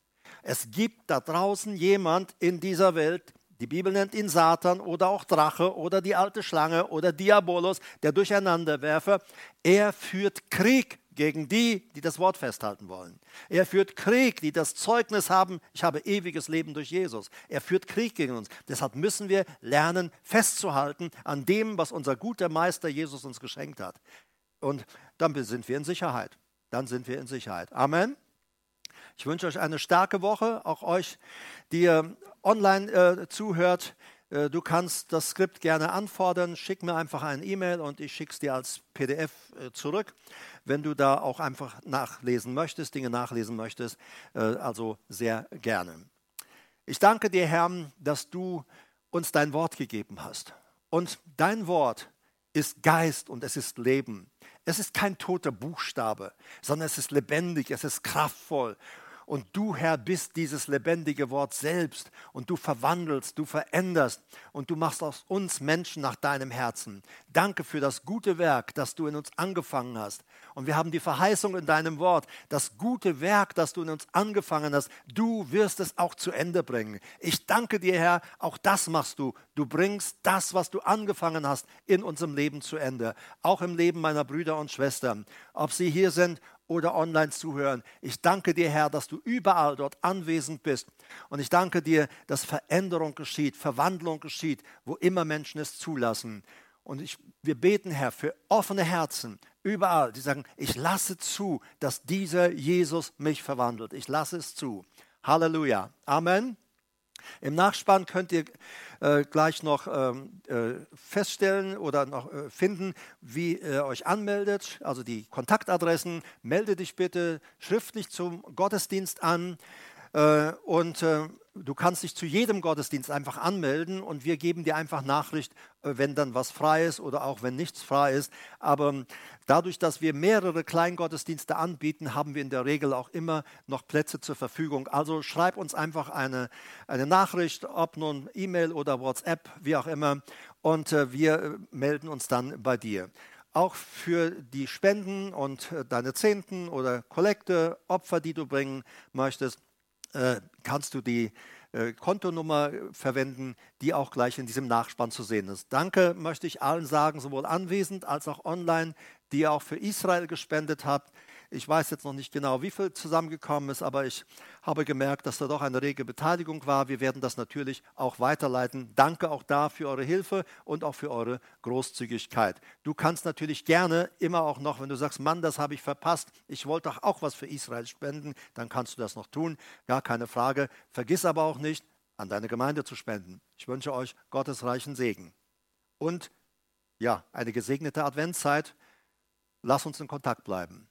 Es gibt da draußen jemand in dieser Welt, die Bibel nennt ihn Satan oder auch Drache oder die alte Schlange oder Diabolos, der Durcheinanderwerfer. Er führt Krieg gegen die, die das Wort festhalten wollen. Er führt Krieg, die das Zeugnis haben, ich habe ewiges Leben durch Jesus. Er führt Krieg gegen uns. Deshalb müssen wir lernen, festzuhalten an dem, was unser guter Meister Jesus uns geschenkt hat. Und dann sind wir in Sicherheit. Dann sind wir in Sicherheit. Amen. Ich wünsche euch eine starke Woche, auch euch, die ihr online äh, zuhört. Äh, du kannst das Skript gerne anfordern. Schick mir einfach eine E-Mail und ich schicke es dir als PDF äh, zurück, wenn du da auch einfach nachlesen möchtest, Dinge nachlesen möchtest. Äh, also sehr gerne. Ich danke dir, Herr, dass du uns dein Wort gegeben hast. Und dein Wort ist Geist und es ist Leben. Es ist kein toter Buchstabe, sondern es ist lebendig, es ist kraftvoll und du, Herr, bist dieses lebendige Wort selbst und du verwandelst, du veränderst und du machst aus uns Menschen nach deinem Herzen. Danke für das gute Werk, das du in uns angefangen hast. Und wir haben die Verheißung in deinem Wort, das gute Werk, das du in uns angefangen hast, du wirst es auch zu Ende bringen. Ich danke dir, Herr, auch das machst du. Du bringst das, was du angefangen hast, in unserem Leben zu Ende. Auch im Leben meiner Brüder und Schwestern. Ob sie hier sind oder online zuhören. Ich danke dir, Herr, dass du überall dort anwesend bist. Und ich danke dir, dass Veränderung geschieht, Verwandlung geschieht, wo immer Menschen es zulassen. Und ich, wir beten, Herr, für offene Herzen überall, die sagen, ich lasse zu, dass dieser Jesus mich verwandelt. Ich lasse es zu. Halleluja. Amen. Im Nachspann könnt ihr äh, gleich noch ähm, äh, feststellen oder noch äh, finden, wie ihr euch anmeldet, also die Kontaktadressen. Melde dich bitte schriftlich zum Gottesdienst an. Äh, und äh, du kannst dich zu jedem Gottesdienst einfach anmelden und wir geben dir einfach Nachricht, äh, wenn dann was frei ist oder auch wenn nichts frei ist. Aber ähm, dadurch, dass wir mehrere Kleingottesdienste anbieten, haben wir in der Regel auch immer noch Plätze zur Verfügung. Also schreib uns einfach eine, eine Nachricht, ob nun E-Mail oder WhatsApp, wie auch immer, und wir melden uns dann bei dir auch für die Spenden und deine Zehnten oder Kollekte, Opfer, die du bringen möchtest. Äh, kannst du die äh, Kontonummer verwenden, die auch gleich in diesem Nachspann zu sehen ist. Danke möchte ich allen sagen, sowohl anwesend als auch online, die ihr auch für Israel gespendet habt. Ich weiß jetzt noch nicht genau, wie viel zusammengekommen ist, aber ich habe gemerkt, dass da doch eine rege Beteiligung war. Wir werden das natürlich auch weiterleiten. Danke auch da für eure Hilfe und auch für eure Großzügigkeit. Du kannst natürlich gerne immer auch noch, wenn du sagst, Mann, das habe ich verpasst, ich wollte doch auch was für Israel spenden, dann kannst du das noch tun. Gar keine Frage. Vergiss aber auch nicht, an deine Gemeinde zu spenden. Ich wünsche euch Gottes reichen Segen. Und ja, eine gesegnete Adventszeit. Lass uns in Kontakt bleiben.